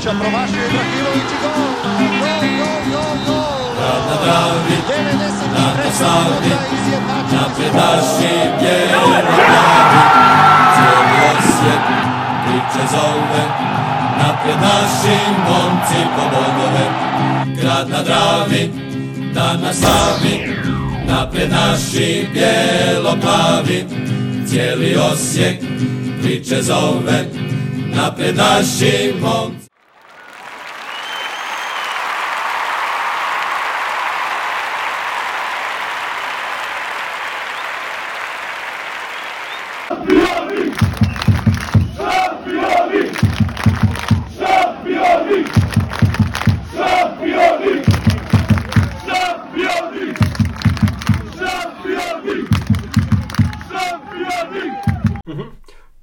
Ibrahimovića, promašio Ibrahimović i gol! Gol, gol, gol, gol! Grad na Dravi, 93. na Savi, minuta izjednačen napred naši bijeli plavi, cijeli Osijek priče zove, napred naši momci po bodove. Grad na Dravi, dan na slavi, napred naši bijelo plavi, cijeli Osijek priče zove, napred naši momci.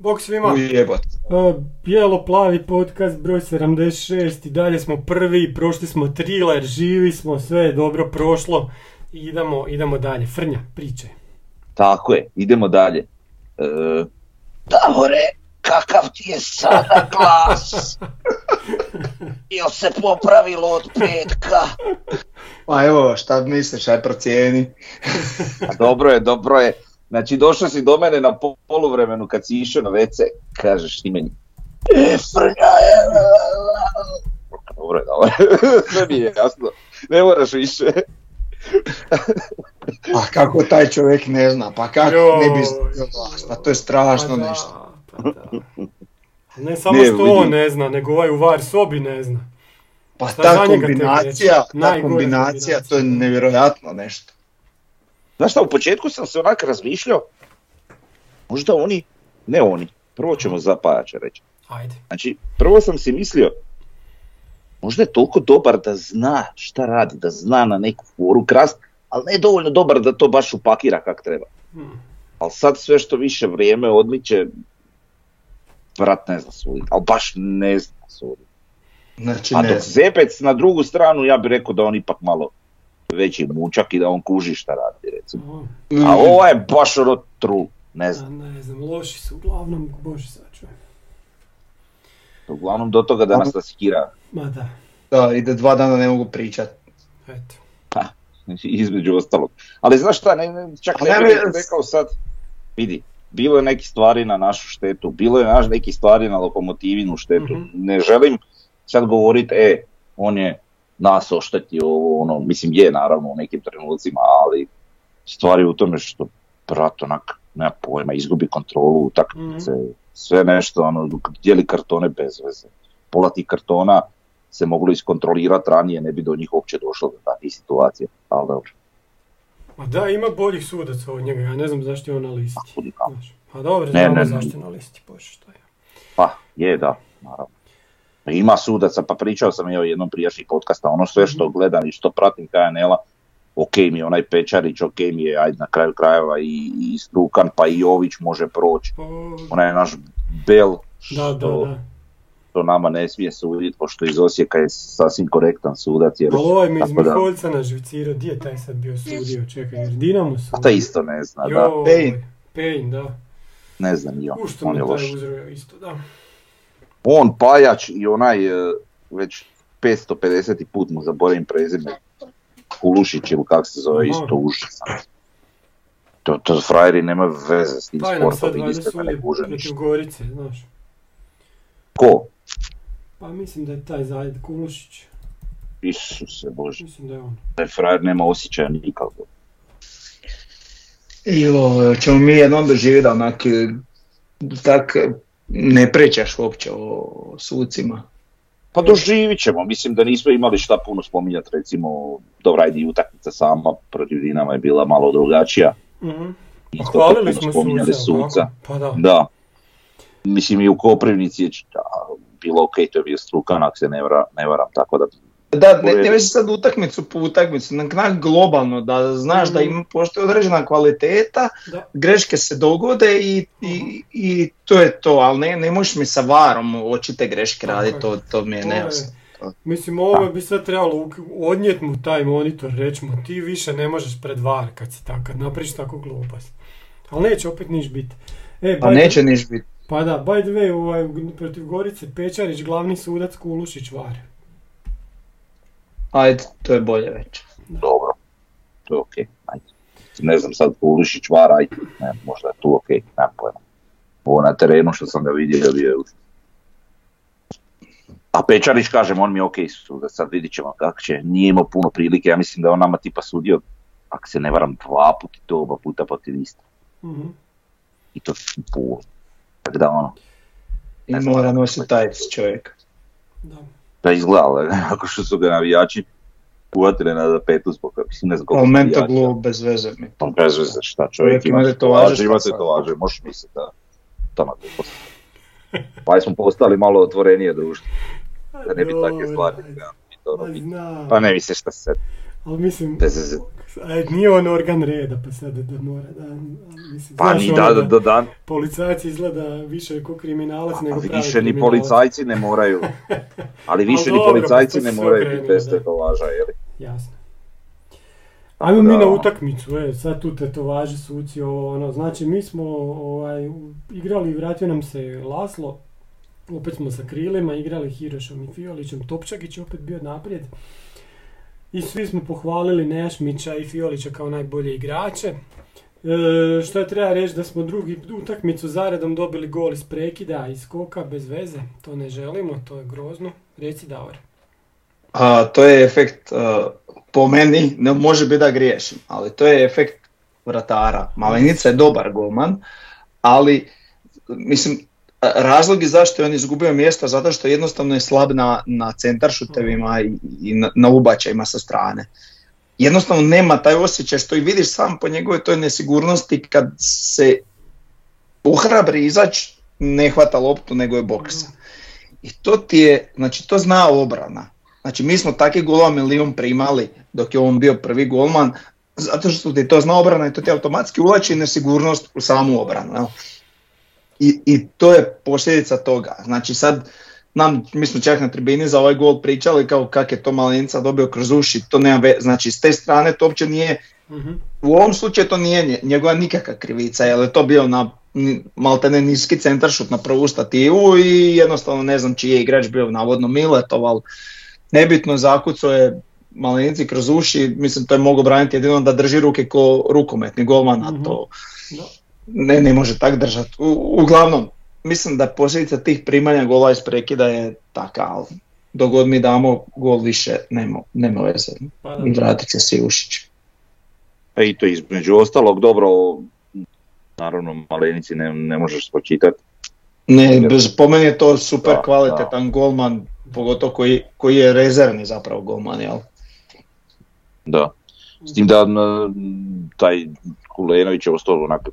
Bog svima. Ujebot. E, Bijelo-plavi podcast broj 76 i dalje smo prvi, prošli smo thriller, živi smo, sve je dobro prošlo. I idemo, idemo dalje. Frnja, pričaj. Tako je, idemo dalje. E, Davore, kakav ti je sada glas? Jel se popravilo od petka? Pa evo, šta misliš, aj procijeni. A dobro je, dobro je. Znači, došao si do mene na poluvremenu kad si išao na WC, kažeš ti meni. E, frnja je... Dobro je, dobro. Sve mi je jasno. Ne moraš više. Pa kako taj čovjek ne zna, pa kako ne bi pa to je strašno Pa da, nešto. pa da. Ne samo Ne, što on ne zna, nego ovaj u var sobi ne zna. Pa ta kombinacija, ta kombinacija, to je nevjerojatno nešto. Znaš šta, u početku sam se onak razmišljao, možda oni, ne oni, prvo ćemo za Pajača reći. Ajde. Znači, prvo sam si mislio, možda je toliko dobar da zna šta radi, da zna na neku foru krast, ali ne dovoljno dobar da to baš upakira kak treba. Hmm. Ali sad sve što više vrijeme odmiče, vrat ne zna suditi, ali baš ne zna suditi. Znači A dok. Zepec na drugu stranu, ja bih rekao da on ipak malo veći mučak i da on kuži šta radi, recimo. A ovo je baš ono trul, ne a znam. ne znam, loši su uglavnom, bože sačuvaj. Uglavnom do toga da nas nasikira Ma da, Da, ide dva dana ne mogu pričat. eto. između ostalog. Ali znaš šta, ne, ne, čak A ne ne bih bi- rekao sad, vidi, bilo je nekih stvari na našu štetu, bilo je naš nekih stvari na lokomotivinu štetu. Mhm. Ne želim sad govoriti, e, on je nas oštetio, ovo, ono, mislim je naravno u nekim trenucima, ali stvari u tome što brat onak, nema pojma, izgubi kontrolu utakmice, sve nešto, ono, dijeli kartone bez veze. Pola tih kartona se moglo iskontrolirati ranije, ne bi do njih uopće došlo do takvih situacija, ali dobro. Ma da, ima boljih sudaca od njega, ja ne znam zašto je on na listi. Pa dobro, Ne, znamo ne. zašto je na listi, bože što je. Pa, je da, naravno. Ima sudaca, pa pričao sam i o jednom prijašnjih podcasta, ono sve što gledam i što pratim KNL-a, ok mi je onaj Pečarić, ok mi je, ajde na kraju krajeva i, i Strukan, pa i Jović može proći. Pa, Onaj naš Bel, da, što, da, da. što nama ne smije suditi, pošto iz Osijeka je sasvim korektan sudac. Jer, Ali ovaj mi iz da- Miholjca naživcirao, gdje je taj sad bio sudio, čekaj, jer Dinamo su. A taj isto ne zna, da, Joj, Pejn. Pejn, da. ne znam i on, je je loš. isto, da. On, Pajač i onaj e, već 550. put mu zaboravim prezime, Kulušić ili kak se zove, isto užasan. To, to frajeri nema veze s tim Taj sportom, valjda isto ne sudi kuže ništa. Gorice, znaš. Ko? Pa mislim da je taj Zajed Kulušić, Isuse Bože, mislim da je on. taj frajer nema osjećaja nikako. Ovo, ćemo mi jednom doživjeti onak, e, tak ne pričaš uopće o sucima. Pa doživit ćemo, mislim da nismo imali šta puno spominjati, recimo, dobra ajde i utakmica sama protiv Dinama je bila malo drugačija. Mhm. Isto Hvalili smo spominjali suca? Pa da. Da. Mislim i u Koprivnici je bilo ok, to je bio strukan, ako se ne, vara- ne varam, tako da Da, ne, ne već sad utakmicu po utakmicu, nek nak globalno, da znaš da ima, postoji određena kvaliteta, Da. greške se dogode i, i, i to je to, ali ne, ne možeš mi sa varom očite greške raditi, to, to mi je nejasno. Mislim, ovo bi sad trebalo uk- odnijet mu taj monitor, reći mu ti više ne možeš pred var kad si tako, kad napriš tako glupost. Ali neće opet niš biti. E, Pa neće niš biti. Pa da, by the way, ovaj, protiv Gorice Pečarić, glavni sudac Kulušić var. Ajde, to je bolje već. Dobro, to je okej, ajde. Ne znam sad Pulišić var, ajde, ne, možda je tu okej, nemam pojma. Ovo na terenu što sam ga vidio bio je. A Pečarić, kažem, on mi je okej sudac, sad vidit ćemo kako će, nije imao puno prilike, ja mislim da je on nama tipa sudio, ako se ne varam, dva puta to oba puta protiv Istra. Mhm. I to Pulu. Tako da ono, I mora nositi tajc čovjek. Da. Da izgleda, ako što su ga navijači uvatili na petu zbog, mislim ne znam koliko Momento navijača. glup, bez veze mi. Pa bez veze šta Čovjek ima ima tetovaže, tetovaže, ima šta sad? tetovaže, možeš misliti da tamo glupost. Pa smo postali malo otvorenije društvo, da ne bi takve stvari. ja, to robiti. znam. Pa ne misli šta se sad, Ali mislim, bez veze. Nije on organ reda, pa sad da mora, da, mislim, Pa ni ono da, da, da, dan, Policajac izgleda više ko kriminalac nego ali pravi više ni policajci ne moraju, ali više ni dobro, policajci pa ne moraju biti bez da. tetovaža, jeli? Jasno. Ajmo mi Da. na utakmicu, e, sad tu tetovaže suci, ovo, ono, znači mi smo ovaj, igrali, vratio nam se Laslo, opet smo sa krilima, igrali Hirošom i Fiolićem, Topčagić je opet bio naprijed. I svi smo pohvalili Nešmića i Fiolića kao najbolje igrače. E, što je treba reći da smo drugi utakmicu zaredom dobili gol iz prekida, iz skoka, bez veze. To ne želimo, to je grozno. Reci Davor. A, to je efekt, a, po meni, ne može biti da griješim, ali to je efekt vratara. Malenica je dobar golman, ali mislim, razlog je zašto je on izgubio mjesto, zato što jednostavno je slab na, na centar šutevima i, i na, na ubačajima sa strane. Jednostavno nema taj osjećaj što i vidiš sam po njegove toj nesigurnosti kad se uhrabri izaći, ne hvata loptu nego je boksa. I to ti je, znači to zna obrana. Znači mi smo takve golova milijun primali dok je on bio prvi golman, zato što ti to zna obrana i to ti automatski ulači nesigurnost u samu obranu. jel? I, I to je posljedica toga. Znači sad, nam, mi smo čak na tribini za ovaj gol pričali kao kak je to Malenica dobio kroz uši, to nema ve- znači s te strane to uopće nije, Mhm. u ovom slučaju to nije nje- njegova nikakva krivica, jer je to bio na maltene niski centaršut na prvu stativu i jednostavno ne znam čiji je igrač bio navodno Miletov, ali nebitno zakucao je Malenici kroz uši, mislim to je mogao braniti jedino da drži ruke ko rukometni golman, a to Da. Ne, ne može tak držati. U- Uglavnom, mislim da posljedica tih primanja gola iz prekida je taka, ali dok god mi damo gol više, nema, nema veze. Pa da. I vratit će se Ušić. E i to između ostalog dobro, naravno Malenici ne, ne možeš spočitati. Ne, bez, po meni je to super Da, kvalitetan golman, pogotovo koji, koji je rezervni zapravo golman, jel? Da. S tim da taj Kulenović je ostao onak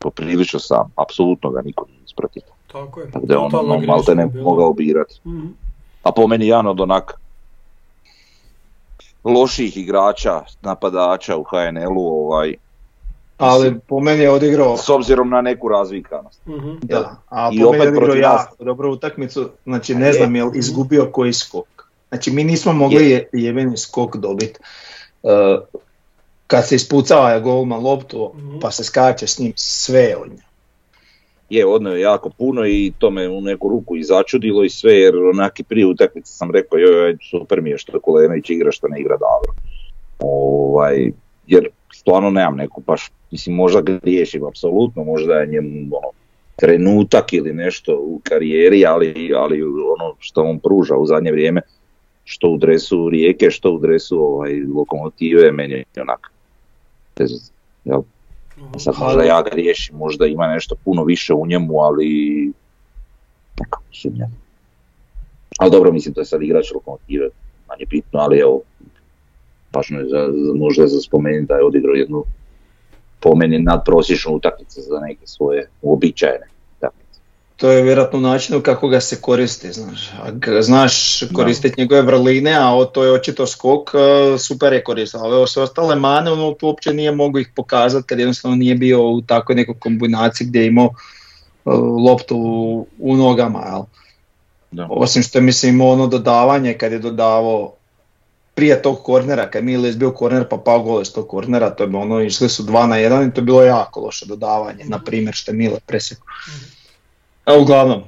poprilično sam, apsolutno ga niko nije ispratio. Tako je. Tako da je on Totalno ono, malte ne bilo. mogao birati. Mhm. A po meni jedan od onak loših igrača, napadača u HNL-u, ovaj, Ali po meni je odigrao, s obzirom na neku razvikanost. Mhm. da, a I po meni opet je odigrao jako dobru utakmicu, znači ne je. znam je li izgubio koji skok. Znači mi nismo mogli je, jeveni skok dobiti. Kad se ispucava je golman loptu, Mhm. pa se skače s njim, sve je od nje. Je, odneo je jako puno i to me u neku ruku i začudilo i sve, jer onaki prije utakmice sam rekao, joj, joj, super mi je što Kulenović igra, što ne igra dobro. Ovaj, jer stvarno nemam neku baš, mislim možda griješim, apsolutno, možda je njemu ono, trenutak ili nešto u karijeri, ali, ali ono što on pruža u zadnje vrijeme, što u dresu Rijeke, što u dresu ovaj, lokomotive, meni je onak, bez jel? Mhm. Sad možda ja ga riješim, možda ima nešto puno više u njemu, ali nekako sumnjam. Ali dobro, mislim to je sad igrač lokomotive, manje bitno, ali evo, važno je za, za, možda za spomenuti da je odigrao jednu po meni nadprosječnu utakmicu za neke svoje uobičajene. To je vjerojatno u načinu kako ga se koristi, znaš. Ako znaš koristiti njegove vrline, a o- to je očito skok, e, super je koristio. Ali ove sve ostale mane, ono tu uopće nije mogu ih pokazati kad jednostavno nije bio u takvoj nekoj kombinaciji gdje je imao e, loptu u, u nogama, jel? Da. Osim što je mislim imao ono dodavanje kad je dodavao prije tog kornera, kad Miles bio korner pa pao gol iz tog kornera, to je bilo ono, išli su dva na jedan i to je bilo jako loše dodavanje, na primjer što je Mile presjekao. A uglavnom,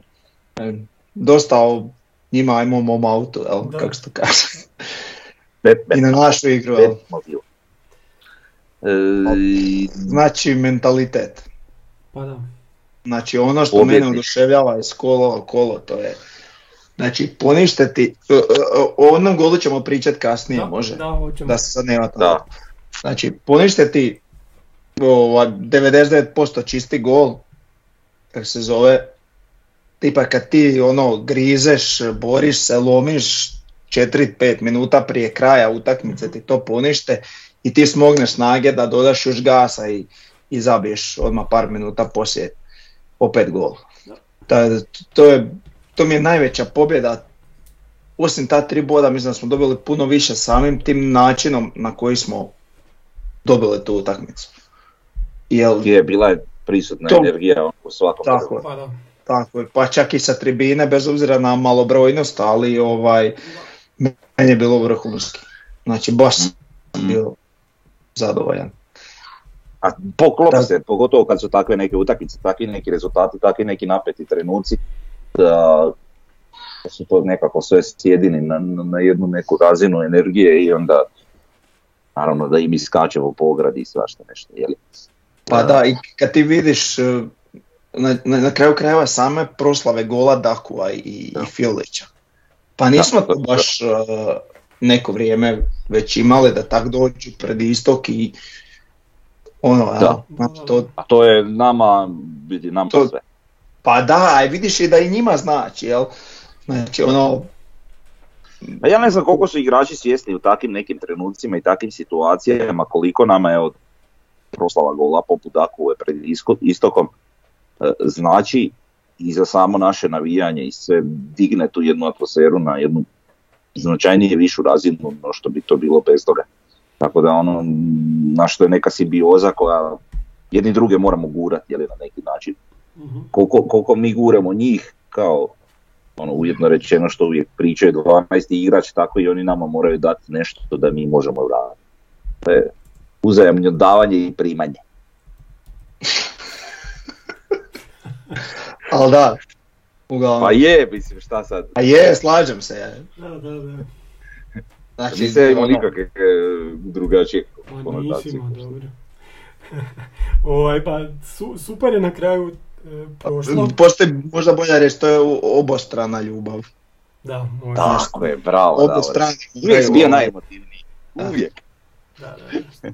e, dosta o njima ajmo o mom autu, kako se to kaže. Bet, bet, I na našu igru. E, i- Znači mentalitet. Pa da. Znači ono što Pobjednik. mene oduševljava iz kola u kolo, to je Znači poništiti, o, o- o onom golu ćemo pričati kasnije, da, može? Da, hoćemo. Da se sad nema tamo. Da. Znači poništiti ova, 99% čisti gol, kako se zove, tipa kad ti ono grizeš, boriš se, lomiš 4-5 minuta prije kraja utakmice ti to ponište i ti smogneš snage da dodaš još gasa i, i zabiješ odmah par minuta poslije opet gol. Ta- to, je, to mi je najveća pobjeda. Osim ta tri boda mislim da smo dobili puno više samim tim načinom na koji smo dobili tu utakmicu. Jel, je bila je prisutna To- energija ono, u svakom Tako. Pa da. Tako je, pa čak i sa tribine, bez obzira na malobrojnost, ali ovaj, meni je bilo vrhunski. Znači, baš sam bio zadovoljan. A poklopi Da. se, pogotovo kad su takve neke utakmice, takvi neki rezultati, takvi neki napeti trenuci, da su to nekako sve sjedini na, na jednu neku razinu energije i onda naravno da i mi skačemo po ogradi i svašta nešto, jeli? Pa da, i kad ti vidiš e, na, na, na kraju krajeva same proslave gola Dakua i, i Fiolića. Pa nismo Da, to to- baš e, neko vrijeme već imali da tak dođu pred istok i ono, Da. znači to, A to je nama, vidi, nama To- sve. pa da, a vidiš i da i njima znači, jel? Znači ono, A ja ne znam koliko su igrači svjesni u takvim nekim trenucima i takvim situacijama, koliko nama evo proslava gola poput Dakove pred istokom znači i za samo naše navijanje i sve digne tu jednu atmosferu na jednu značajnije višu razinu no što bi to bilo bez toga. Tako da ono, na što je neka simbioza koja jedni druge moramo gurati jeli, na neki način Mhm. koliko, koliko mi guramo njih kao ono ujedno rečeno što uvijek pričaju 12 igrač, tako i oni nama moraju dati nešto da mi možemo vratiti. To je uzajamno davanje i primanje. Ali da, uglavnom. Pa je, mislim, šta sad? A je, slažem se. je. Da, da, da. Znači, Nisam imao ono, nikakve e, drugačije konotacije. nisimo, dobro. ovaj, pa su, super je na kraju e, prošlo. Postoji možda bolja reći, to je obostrana ljubav. Da, možda. Tako je, bravo. Davor. strane Uvijek bio najemotivniji. Uvijek. Da, da.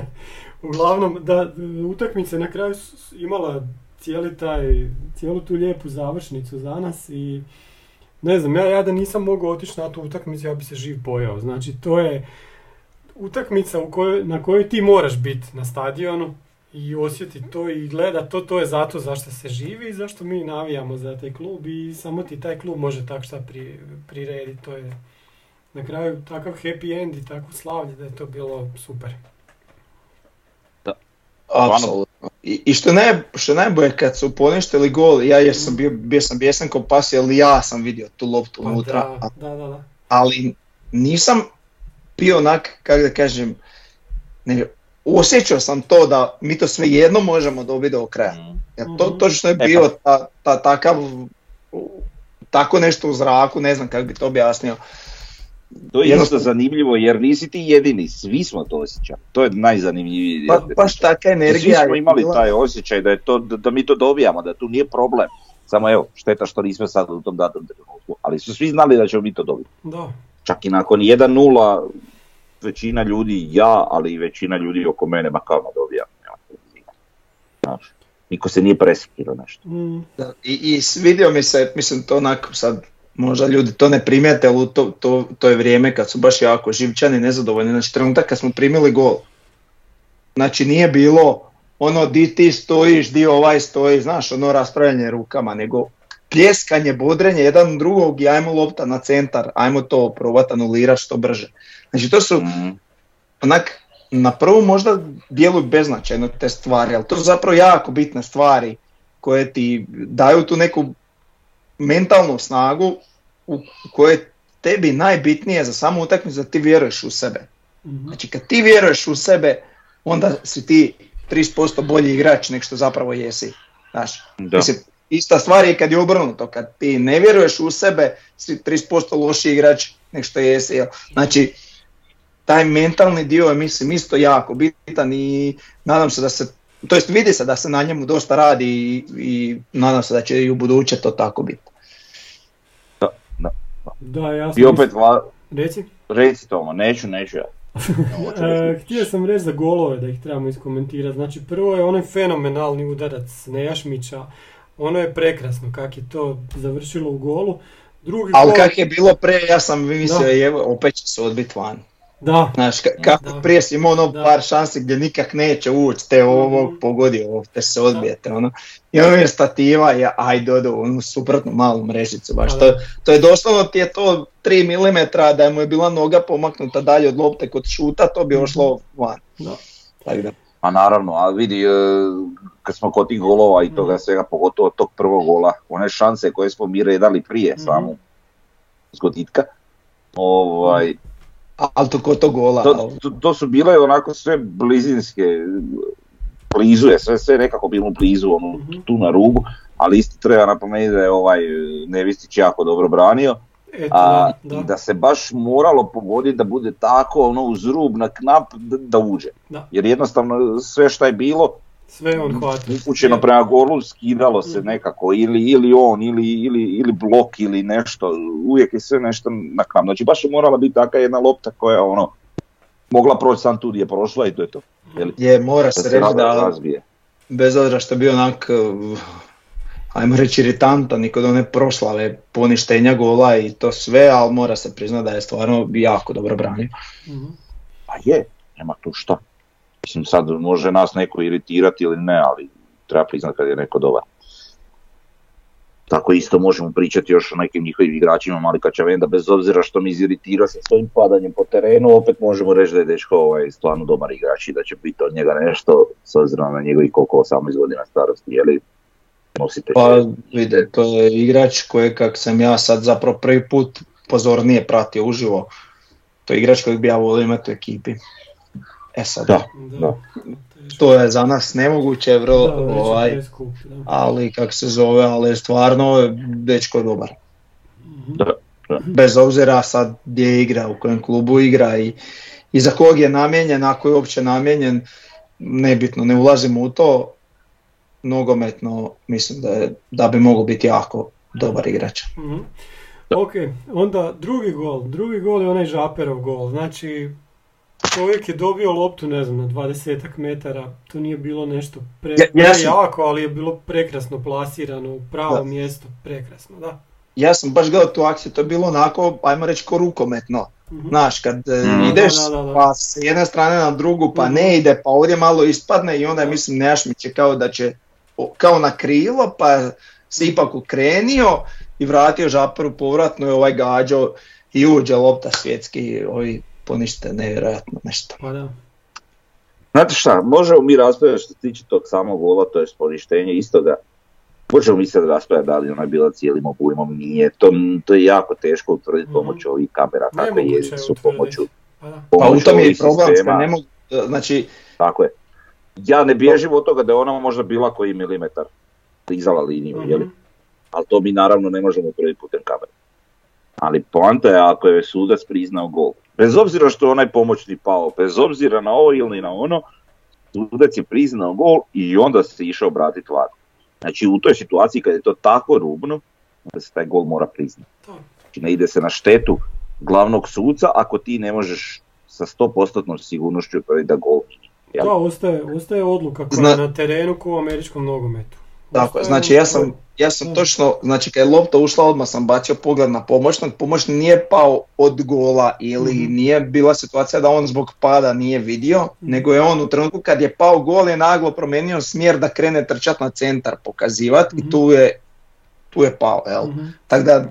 Uglavnom, da, utakmica je na kraju imala cijeli taj, cijelu tu lijepu završnicu za nas i ne znam, ja, ja da nisam mogao otići na tu utakmicu, ja bi se živ pojao. Znači, to je utakmica u kojoj, na kojoj ti moraš biti na stadionu i osjetiti to i gledat to, to je zato zašto se živi i zašto mi navijamo za taj klub i samo ti taj klub može tak šta pri, prirediti. To je na kraju takav happy end i takvo slavlje da je to bilo super. Apsolutno. I, i što, naj, što najbolje kad su poništili gol, ja jesam bio, bio sam bijesan ko pas, jer ja sam vidio tu loptu Pa unutra, da, da, da, da. ali nisam bio onak, kako da kažem, ne, osjećao sam to da mi to sve jedno možemo dobiti do kraja. Jer to Mhm. točno je pa- bio ta, ta, takav, tako nešto u zraku, ne znam kako bi to objasnio. To je Jednostavno- isto zanimljivo jer nisi ti jedini, svi smo to osjećali. To je najzanimljivije. Pa, baš taka energija. Svi smo imali taj osjećaj da, je to, da, da mi to dobijamo, da tu nije problem. Samo evo, šteta što nismo sad u tom datom trenutku, ali su svi znali da ćemo mi to dobiti. Da, Čak i nakon 1-0, većina ljudi, ja, ali i većina ljudi oko mene, ma kao ma problema. Znaš, niko se nije presikirao nešto. mm, Da, I, i svidio mi se, mislim to onako sad, možda ljudi to ne primijete, ali to, to, to je vrijeme kad su baš jako živčani, nezadovoljni. Znači trenutak kad smo primili gol. Znači nije bilo ono di ti stojiš, di ovaj stoji, znaš, ono raspravljanje rukama, nego pljeskanje, bodrenje jedan drugog i ajmo lopta na centar, ajmo to probati anulirati što brže. Znači to su Mm, onak na prvu možda djeluju beznačajno te stvari, ali to su zapravo jako bitne stvari koje ti daju tu neku mentalnu snagu u koje je tebi najbitnije za samu utakmicu da ti vjeruješ u sebe. mhm. Znači kad ti vjeruješ u sebe, onda si ti 30% bolji igrač nego što zapravo jesi. Znaš, da. mislim, ista stvar je kad je obrnuto, kad ti ne vjeruješ u sebe, si 30% loši igrač nego što jesi. jel? Znači, taj mentalni dio je mislim isto jako bitan i nadam se da se, to jest vidi se da se na njemu dosta radi i, i nadam se da će i u buduće to tako biti. Da, ja sam I opet, va- Reci. reci Tomo, neću, neću ja. E, htio sam reći za golove da ih trebamo iskomentirati. Znači prvo je onaj fenomenalni udarac Nejašmića. Ono je prekrasno kak je to završilo u golu. Drugi Ali gol- kak je bilo pre, ja sam mislio, Da. evo, opet će se odbit van. Da, Znaš, ka- kako Da. prije si imao ono Da. par šansi gdje nikak neće ući, te ovo Mhm. pogodio, ovo te se odbijete, ono. I ono je stativa, ja, aj dodo, onu suprotnu malu mrežicu, baš. Pa To, to je doslovno ti je to 3 mm, da mu je bila noga pomaknuta dalje od lopte kod šuta, to bi ošlo van. da. Tako da, A naravno, a vidi, e, kad smo kod tih golova i toga svega, pogotovo tog prvog gola, one šanse koje smo mi redali prije Mhm. samo zgoditka, ovaj, a- ali to tog gola, to, to, to su bile onako sve blizinske, blizu je, sve, sve nekako bilo blizu, ono, Mhm. tu na rubu, ali isto treba napomenuti da je ovaj Nevistić jako dobro branio, Eto, a, da, i da. da se baš moralo pogoditi da bude tako ono uz rub na knap da, da uđe. Da. Jer jednostavno sve što je bilo Sve on hvata. upućeno prema golu skidalo se Mhm. nekako ili, ili on ili, ili, ili blok ili nešto, uvijek je sve nešto na knap. Znači baš je morala biti takva jedna lopta koja ono mogla proći sam tu gdje je prošla i to je to. Jel? je, mora Da se reći da, razbije. bez obzira što je bio onak, uh, ajmo reći iritantan i kod one proslave poništenja gola i to sve, ali mora se priznati da je stvarno jako dobro branio. Mhm. Pa je, nema tu šta. Mislim sad može nas neko iritirati ili ne, ali treba priznati kad je neko dobar. Tako isto možemo pričati još o nekim njihovim igračima, Mali Kačavenda, bez obzira što mi iziritirao sa svojim padanjem po terenu, opet možemo reći da je dečko ovaj, stvarno dobar igrač i da će biti od njega nešto, s obzirom na njegovih koliko 18 godina starosti, je li nositelj. Pa vide, to je igrač koje kak sam ja sad zapravo prvi put pozornije pratio uživo. To je igrač kojeg bi ja volio imati u ekipi. E sad, Da, Da. to je za nas nemoguće, vrlo, Da, već je ovaj, da. ali kako se zove, ali je stvarno dečko dobar. Mhm. Da, da. Bez obzira sad gdje igra, u kojem klubu igra i, i za kog je namijenjen, ako je uopće namijenjen, nebitno, ne ulazimo u to. Nogometno mislim da, je, da bi mogao biti jako dobar igrač. Mhm. Ok, onda drugi gol. Drugi gol je onaj Žaperov gol. Znači, čovjek je dobio loptu, ne znam, na 20 metara. To nije bilo nešto pre, Ja- ja sam- jako, ali je bilo prekrasno plasirano u pravo Da. mjesto. Prekrasno, da. Ja sam baš gledao tu akciju, to je bilo onako, ajmo reći, ko rukometno. Mhm. Znaš, kad e, Mm. ideš Da, da, da. pa s jedne strane na drugu pa Mhm. ne ide, pa ovdje malo ispadne i onda mislim Nejašmić je kao da će, kao na krilo pa se ipak ukrenio i vratio žaperu povratno i ovaj gađao i uđe lopta svjetski, ovi ponište nevjerojatno nešto. Pa da. Znate šta, možemo mi raspravljati što se tiče tog samog gola, to je poništenje istoga. Možemo mi sad raspravljati da li ona je bila cijelim obujmom, nije. To, to je jako teško utvrditi Mhm. pomoću ovih kamera, Nemoguće je utvrditi. pomoću, Pa. Pa u tom je problem, ne mogu, znači, Tako je. Ja ne bježim od toga da je ona možda bila koji milimetar klizala liniju, Mhm. jeli? ali to mi naravno ne možemo utvrditi putem kamere. Ali poanta je ako je sudac priznao gol. Bez obzira što je onaj pomoćni pao, bez obzira na ovo ili na ono, sudac je priznao gol i onda se išao obratiti VAR. Znači u toj situaciji kad je to tako rubno, onda se taj gol mora priznati. Da. Znači ne ide se na štetu glavnog suca ako ti ne možeš sa 100% sigurnošću da gol nije. Jel? Da, ostaje, ostaje odluka koja Zna- je na terenu ko u američkom nogometu. Tako je, znači ja sam, ja sam Mm. točno, znači kad je lopta ušla odmah sam bacio pogled na pomoćnog, pomoćni nije pao od gola ili Mhm. nije bila situacija da on zbog pada nije vidio, nego je on u trenutku kad je pao gol je naglo promijenio smjer da krene trčat na centar pokazivat Mhm. i tu je, tu je pao, jel? Mhm. Tako da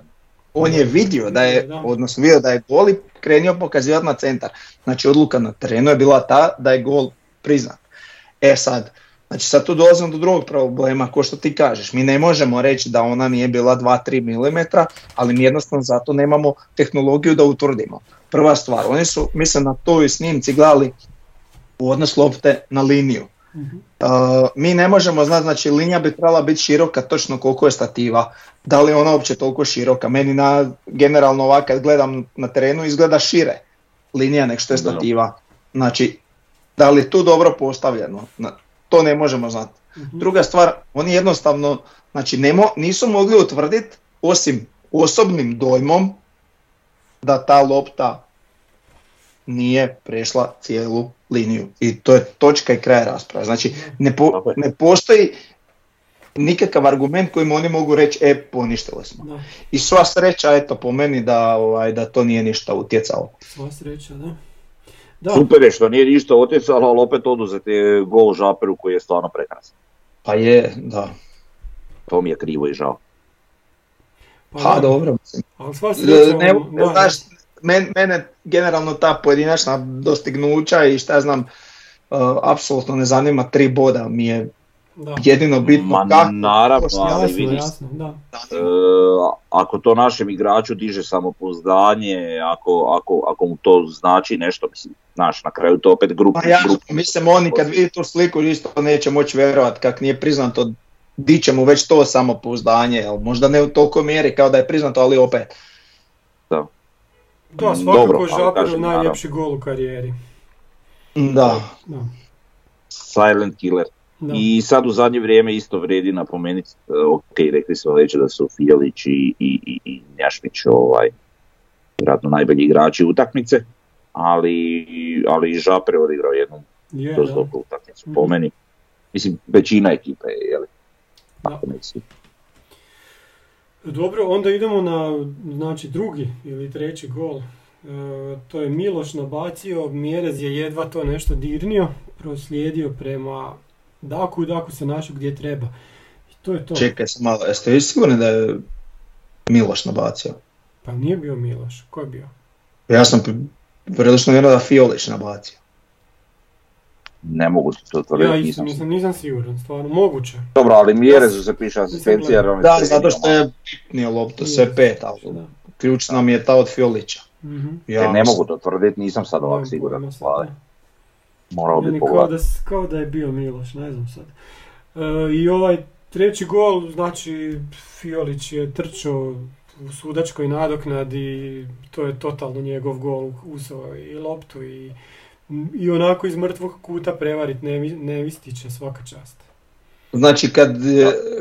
on je vidio da je, odnosno vidio da je gol i krenio pokazivati na centar. Znači odluka na terenu je bila ta da je gol priznat. E sad, znači sad tu dolazimo do drugog problema, ko što ti kažeš, mi ne možemo reći da ona nije bila 2-3 mm, ali mi jednostavno zato nemamo tehnologiju da utvrdimo. Prva stvar, oni su, mislim na toj snimci gledali u odnos lopte na liniju. Mhm. Uh, mi ne možemo znati, znači linija bi trebala biti široka točno koliko je stativa. Da li je ona uopće toliko široka? Meni na, generalno ovak kad gledam na terenu izgleda šire linija nek što je stativa. Znači, da li je tu dobro postavljeno? To ne možemo znati. Mhm. Druga stvar, oni jednostavno znači, ne mo- nisu mogli utvrditi osim osobnim dojmom da ta lopta nije prešla cijelu liniju. I to je točka i kraj rasprave. Znači, ne, po- ne postoji nikakav argument kojim oni mogu reći, e, poništili smo. Da, I sva sreća, eto, po meni da, ovaj, da to nije ništa utjecalo. sva sreća, da. Da, Super je što nije ništa utjecalo, ali opet oduzet je gol Žaperu koji je stvarno prekrasan. Pa je, da. To mi je krivo i žao. Pa dobro. Ali sva Ne, da, znaš, men- mene generalno ta pojedinačna dostignuća i šta ja znam, uh, apsolutno ne zanima tri boda, mi je da. jedino bitno Ma kako naravno, ali Jasno, vidiš, jasno, da. E, ako to našem igraču diže samopouzdanje, ako, ako, ako mu to znači nešto, mislim, znaš, na kraju to opet grupa. Pa jasno, mislim oni kad vidi tu sliku isto neće moći vjerovat kak nije priznato di će mu već to samopouzdanje, jel možda ne u toliko mjeri kao da je priznato, ali opet. Da, Dobro, svakako ali Žaperov kažem, najljepši gol u karijeri. Da. Da, Silent killer. Da. I sad u zadnje vrijeme isto vredi napomenuti, e, ok, rekli smo već da su Fijalić i, i, i, Njašmić ovaj, vjerojatno najbolji igrači utakmice, ali, ali i Žaper je odigrao jednu je, dosta dobru utakmicu po Mhm. meni. Mislim, većina ekipe je, jeli? Da. Ako ne svi. Dobro, onda idemo na znači, drugi ili treći gol. E, to je Miloš nabacio, Mjerez je jedva to nešto dirnio, proslijedio prema Daku, Daku se našao gdje treba. I to je to. Čekaj sam malo, jeste vi sigurni da je Miloš nabacio? Pa nije bio Miloš, ko je bio? Ja sam prilično vjerovao da Fiolić nabacio. Ne mogu se to Ja tvrditi, isto nisam nisam, nisam siguran, stvarno, moguće. Dobro, ali Mjerezu se piše asistencija. jer on Da, zato što je pitnio loptu, sve pet, ali Da. ključna mi je ta od Fiolića. Mhm. Ja E, ne mogu to tvrditi, nisam sad ovak siguran. Hvala. Da. Morao bi kao da, pogledati. s- kao da je bio Miloš, ne znam sad. E, I ovaj treći gol, znači Fiolić je trčao u sudačkoj nadoknadi, to je totalno njegov gol, uzeo i loptu i, i onako iz mrtvog kuta prevarit ne, ne vistiće svaka čast. Znači kad,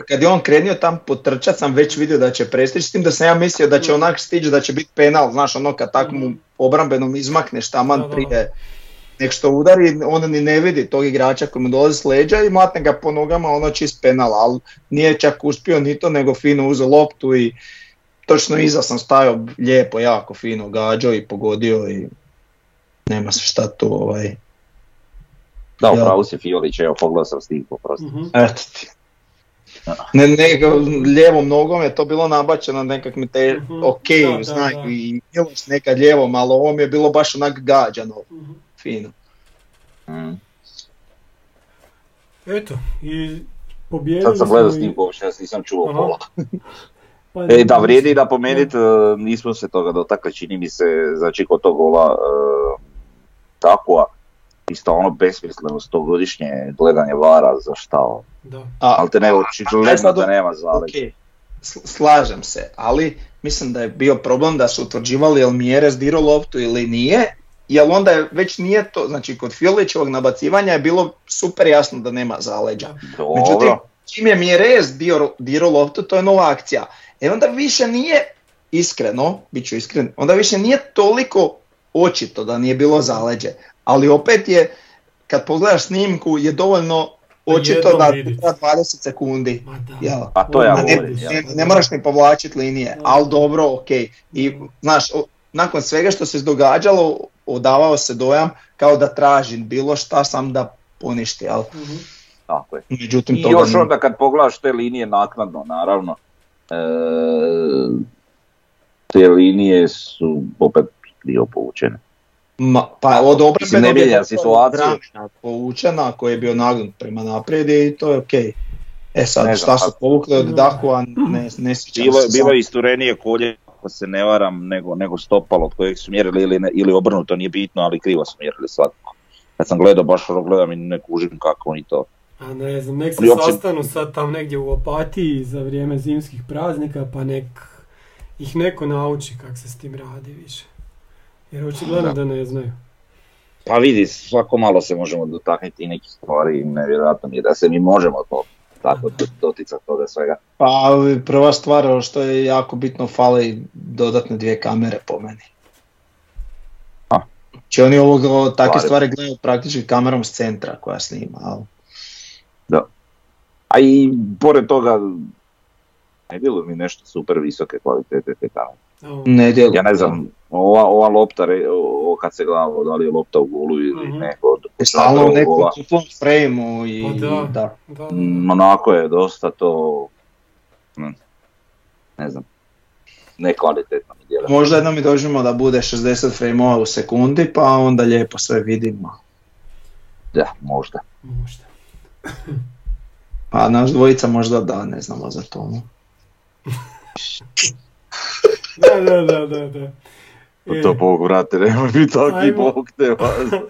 kad je on krenio tam potrčat sam već vidio da će prestići, s tim da sam ja mislio da će onak stići, da će biti penal, znaš ono kad tak mu obrambenom izmakneš Da, taman da, da. prije nek što udari, on ni ne vidi tog igrača koji mu dolazi s leđa i matne ga po nogama ono čist penal, ali nije čak uspio ni to nego fino uzeo loptu i točno iza sam stajao lijepo, jako fino gađao i pogodio i nema se šta tu ovaj, Da, upravo si Fiolić, evo pogledao sam snimku, prosto. Mhm. Eto ti. Ne, ne, lijevom nogom je to bilo nabačeno nekak mi te, Mhm. ok, Da, da, znaj, da. i Miloš nekad lijevom, ali ovom je bilo baš onak gađano, Mhm. Fino. Mm. Eto, i pobjedili Sad sam gledao i- uopće nisam čuo Aha. pola. pa E, da, vrijedi napomenuti, e, nismo se toga dotakli, čini mi se, znači kod tog gola e, Takua, isto ono besmisleno stogodišnje gledanje vara za šta, ono. Da. A, ali te ne očigledno da nema zaleđa. ok, s- slažem se, ali mislim da je bio problem da su utvrđivali jel Mjerez dirao loptu ili nije, jer onda je, već nije to, znači kod Fiolićevog nabacivanja je bilo super jasno da nema zaleđa. Međutim, Dobro, čim je Mjerez dio, dirao loptu, to je nova akcija. E onda više nije iskreno, bit ću iskren, onda više nije toliko očito da nije bilo zaleđe. Ali opet je, kad pogledaš snimku, je dovoljno očito da treba 20 sekundi. Da. Jel? Pa to ja A ne, govorim, ne, ne moraš ni povlačiti linije, ali dobro, ok. I znaš, nakon svega što se događalo, odavao se dojam kao da tražim bilo šta sam da poništi, ali Mhm. tako je. međutim I još onda kad pogledaš te linije naknadno, naravno, e, te linije su opet krivo povučene. Ma, pa od Mislim, obrambenog ne mijenja je. Dramina povučena koji je bio nagnut prema naprijed i to je ok. E sad, Ne znam, šta su pa- povukli od Dakua, ne, ne sjećam Bilo, se. bilo isturenije kolje, ako se ne varam, nego, nego stopalo od kojeg su mjerili ili, ne, ili obrnuto, nije bitno, ali krivo su mjerili svakako. kad sam gledao, baš ono gledam i ne kužim kako oni to. A ne znam, nek se Oni uopće- sastanu sad tam negdje u Opatiji za vrijeme zimskih praznika, pa nek ih neko nauči kako se s tim radi više. Jer očigledno Da. da ne znaju. Pa vidi, svako malo se možemo dotaknuti i nekih stvari nevjerojatno mi je da se mi možemo to tako doticati toga svega. Pa prva stvar ono što je jako bitno fale dodatne dvije kamere po meni. A? Znači oni ovog, ovo, takve Stvari. stvari gledaju praktički kamerom s centra koja snima. Ali... A i pored toga, ne djeluje mi nešto super visoke kvalitete te kamere. Ne djeluje. Ja ne znam, ova, ova lopta, re- ovo kad se gleda, da li je lopta u golu ili ne, od Je Stalno u nekom full frame i Pa da. da. da, Mm, Onako je dosta to, mm, ne znam, nekvalitetno mi djeluje. Možda jednom mi dođemo da bude 60 frame u sekundi pa onda lijepo sve vidimo. Da, možda. možda. A naš dvojica možda da, ne znamo za to. Da, da, da, da, da. E, To Bog, vrate, nemoj biti taki. Bog te vas.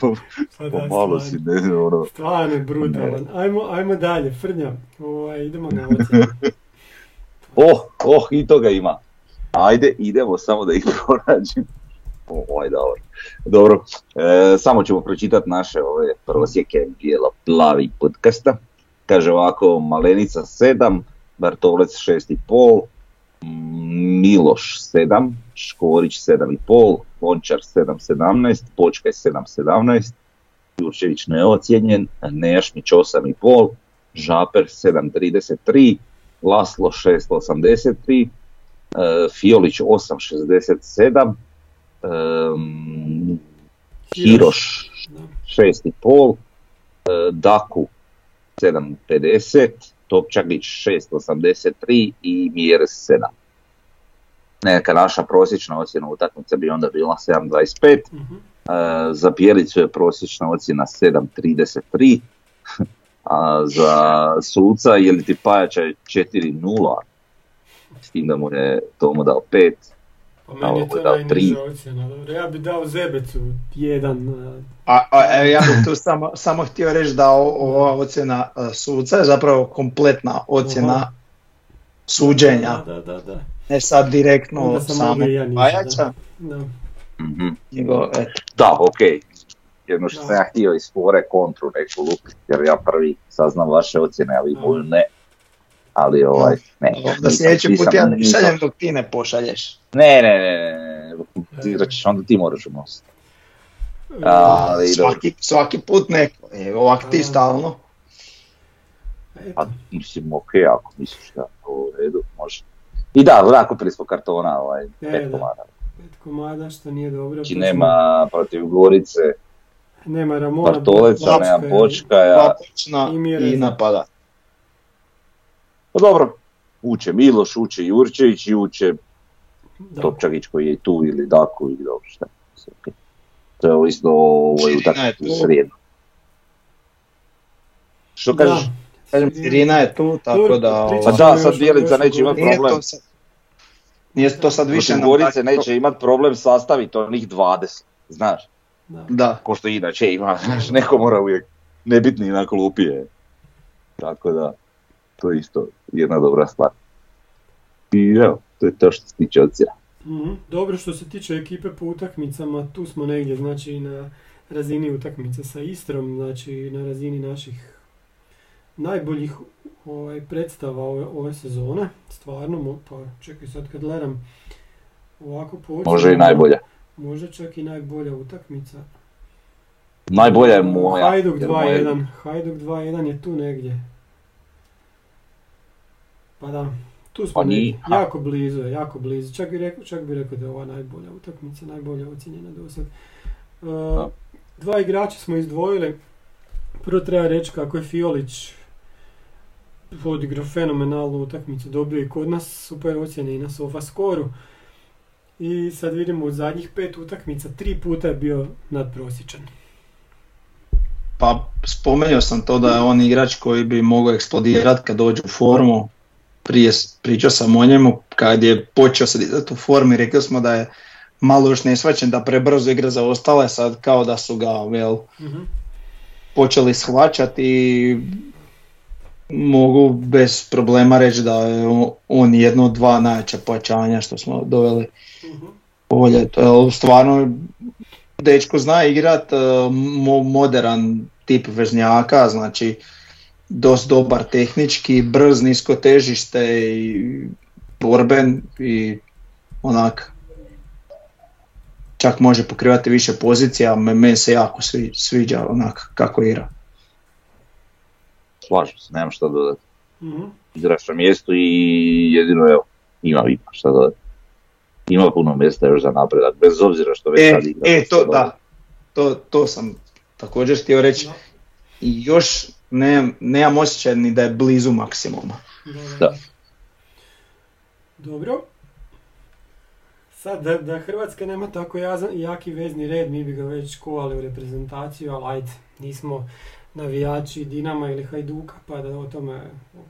pa da, Pomalo si, ne znam, ono. Stvarno je brutalan. Ajmo, ajmo dalje, Frnja. Ovaj, idemo na ocjenu. Oh, oh, i toga ima. Ajde, idemo samo da ih pronađem. Ovaj, dobro. Dobro, e, samo ćemo pročitati naše ove prosjeke bijelo plavi podcasta. Kaže ovako, Malenica 7, Bartolec 6,5, mm, Miloš 7, Škorić 7,5, Lončar 7,17, Počkaj 7,17, Jurčević neocijenjen, Nejašmić 8,5, Žaper 7,33, Laslo 6,83, e, Fiolić 8,67, em, Hiroš Da. 6,5, e, Daku 7,50, Topčagić 6,83 i Mjeres 7. Neka naša prosječna ocjena utakmice bi onda bila 7,25, Mhm. e, za Pjelicu je prosječna ocjena 7,33, a za suca je ti Pajača je 4-0, s tim da mu je Tomo dao 5, Pa meni je to najniža tri. ocjena. Dobro, ja bi dao Zebecu jedan. a, A, a, evo, ja bih tu samo, samo htio reći da o- ova ocjena e, suca je zapravo kompletna ocjena Aha. suđenja, Da, da, da. ne sad direktno samo mogao i ja niže, Pajača, da. Mhm. nego eto. Da, ok. Jedno što Da. sam ja htio iz fore kontru neku luk, jer ja prvi saznam vaše ocjene, ali Da. moju ne. Ali ovaj, ne. Da sljedeći put ja ne šaljem dok ti ne pošalješ. Ne, ne, ne, ne, ne, ti rećeš, onda ti moraš unositi. Ali dobro, Svaki, svaki put neko, e, ovak ti stalno. Pa mislim, ok, ako misliš da je u redu, može. I da, nakupili smo kartona, ovaj, E, pet da. komada. Pet komada što nije dobro. Znači nema protiv Gorice, nema Ramona. Bartoleca, Počka nema Počkaja. Dva počna i i, napada. Pa dobro, uče Miloš, uče Jurčević i uče. Topčagić koji je tu ili Daku ili dobro šta. To je isto o ovoj je utakmici srijedu. Što Da. kažeš? Kažem, Irina je tu, tako da... pričat Pa da, sad Bjelica neće imati problem. nije to sad više Gorice neće imati problem sastaviti onih 20, znaš, Da. Da, ko što inače ima, znaš, neko mora uvijek nebitni na klupi je. Tako da, to je isto jedna dobra stvar. I evo, to je to što se tiče ocjena. Mhm. Dobro što se tiče ekipe po utakmicama, tu smo negdje znači na razini utakmice sa Istrom, znači na razini naših najboljih ovaj, predstava ove, ove sezone, stvarno, pa čekaj sad kad gledam ovako po Može i najbolja. Možda čak i najbolja utakmica. Najbolja je moja. Hajduk jer moje- 2-1, Hajduk 2-1 je tu negdje. Pa da, tu smo ha. jako blizu jako blizu. Čak bi rekao, čak bi rekao da je ova najbolja utakmica, najbolja ocjenjena do sad. Uh, dva igrača smo izdvojili. Prvo treba reći kako je Fiolić odigrao fenomenalnu utakmicu, dobio i kod nas super ocjene i na Sofaskoru. I sad vidimo u zadnjih pet utakmica, tri puta je bio nadprosječan. pa spomenuo sam to da je on igrač koji bi mogao eksplodirati kad dođe u formu. Prije pričao sam o njemu kad je počeo se dizati u formi, rekli smo da je malo još ne shvaćen da prebrzo igra za ostale, sad kao da su ga jel, Mhm. počeli shvaćati i mogu bez problema reći da je on- jedno od dva najjača pojačanja što smo doveli Mhm. ovo ljeto. Jel, Stvarno dečko zna igrat e, mo- moderan tip veznjaka, znači dosta dobar tehnički, brz, nisko težište i borben i onak čak može pokrivati više pozicija, me- meni se jako svi, sviđa onak kako igra. Slažem se, nemam šta dodati. Mhm. Igraš na mjestu i jedino evo, ima ima šta dodati. Ima puno mjesta još za napredak, bez obzira što već E, sad igra. e, to da, to, to sam također htio reći. I još nemam, nemam osjećaj ni da je blizu maksimuma. Dobro. Da. Dobro. Sad da, da Hrvatska nema tako jazan, jaki vezni red, mi bi ga već kovali u reprezentaciju, ali ajde, nismo navijači Dinama ili Hajduka, pa da o tome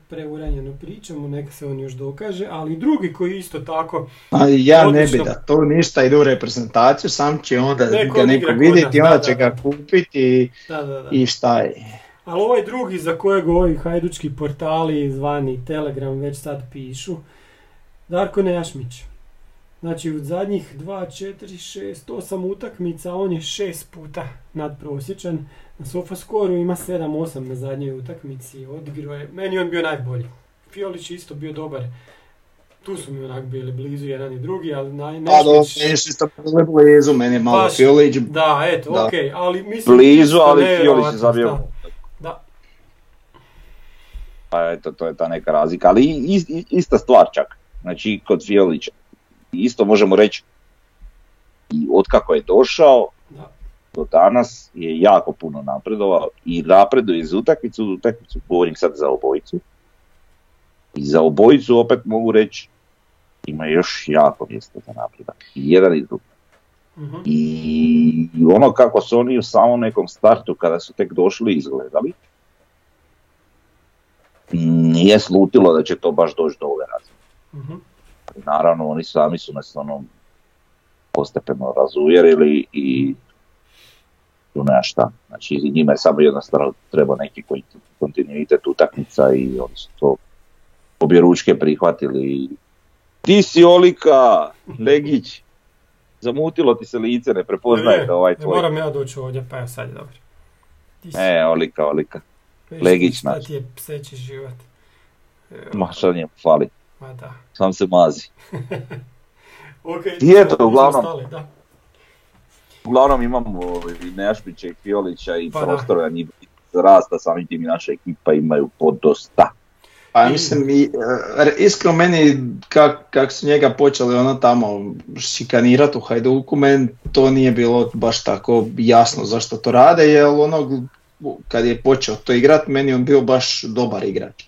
preuranjeno pričamo, neka se on još dokaže, ali i drugi koji isto tako, A ja ne Odlično. bi da to ništa ide u reprezentaciju, sam će onda Neko ga neko vidjeti, onda da, će da, ga kupiti i, da, da, da. i šta je. Ali ovaj drugi za kojeg ovi hajdučki portali zvani Telegram već sad pišu, Darko Nejašmić. Znači u zadnjih 2, 4, 6, 8 utakmica on je 6 puta nadprosječan. Na Sofaskoru ima 7-8 na zadnjoj utakmici. Odigrao je, meni on bio najbolji. Fiolić je isto bio dobar. Tu su mi onak bili blizu jedan i drugi, ali naj, Pa do, isto bili blizu, meni je malo Fiolić, Da, eto, okej, ali mislim... Blizu, ali Fiolić je zabio. Pa eto, to je ta neka razlika. Ali is- ista stvar čak. Znači, kod Fiolića. Isto možemo reći, i otkako je došao, do danas je jako puno napredovao i napreduje iz utakmicu u utakmicu, govorim sad za obojicu. I za obojicu opet mogu reći, ima još jako mjesta za napredak. I jedan i drugi. Mhm. I ono kako su oni u samom nekom startu kada su tek došli izgledali, nije slutilo da će to baš doći do ove razine. Mhm. Naravno, oni sami su nas ono postepeno razuvjerili i tu nema šta. Znači, njima je samo jednostavno treba neki kontinuitet utakmica i oni su to obje ručke prihvatili. Ti si Olika, Legić, zamutilo ti se lice, ne prepoznajete ovaj E, tvoj. Moram ja doći ovdje, pa evo sad je dobro. Ti si, E, Olika, Olika. Legić šta naš. ti je pseći život. Ma šta njemu fali, Ma da. sam se mazi. Ok, I eto, uglavnom. Stali, da. Uglavnom imamo ovaj, Nejašmića i Fiolića i Pa prostora njih rasta, samim tim i naša ekipa imaju podosta. Pa mislim, i, e, iskreno meni kak, kak su njega počeli ono tamo šikanirati u Hajduku, meni to nije bilo baš tako jasno zašto to rade, jer ono kad je počeo to igrat, meni on bio baš dobar igrač.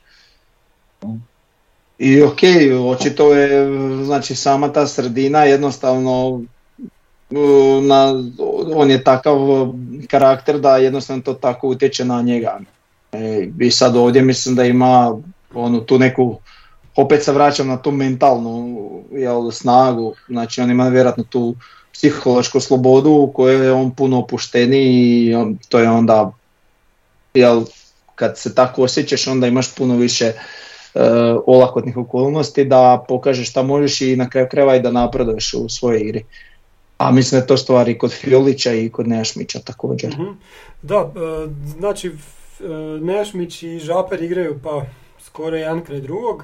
I ok, očito je, znači sama ta sredina jednostavno na, on je takav karakter da jednostavno to tako utječe na njega. E, I sad ovdje mislim da ima onu tu neku, opet se vraćam na tu mentalnu jel, snagu, znači on ima vjerojatno tu psihološku slobodu u kojoj je on puno opušteniji i on, to je onda, jel, kad se tako osjećaš onda imaš puno više e, olakotnih okolnosti da pokažeš šta možeš i na kraju krajeva i da napreduješ u svojoj igri. A mislim da je to stvari kod Fiolića i kod Nejašmića također. Mhm. Da, e, znači e, Nešmić i Žaper igraju pa skoro jedan kraj drugog.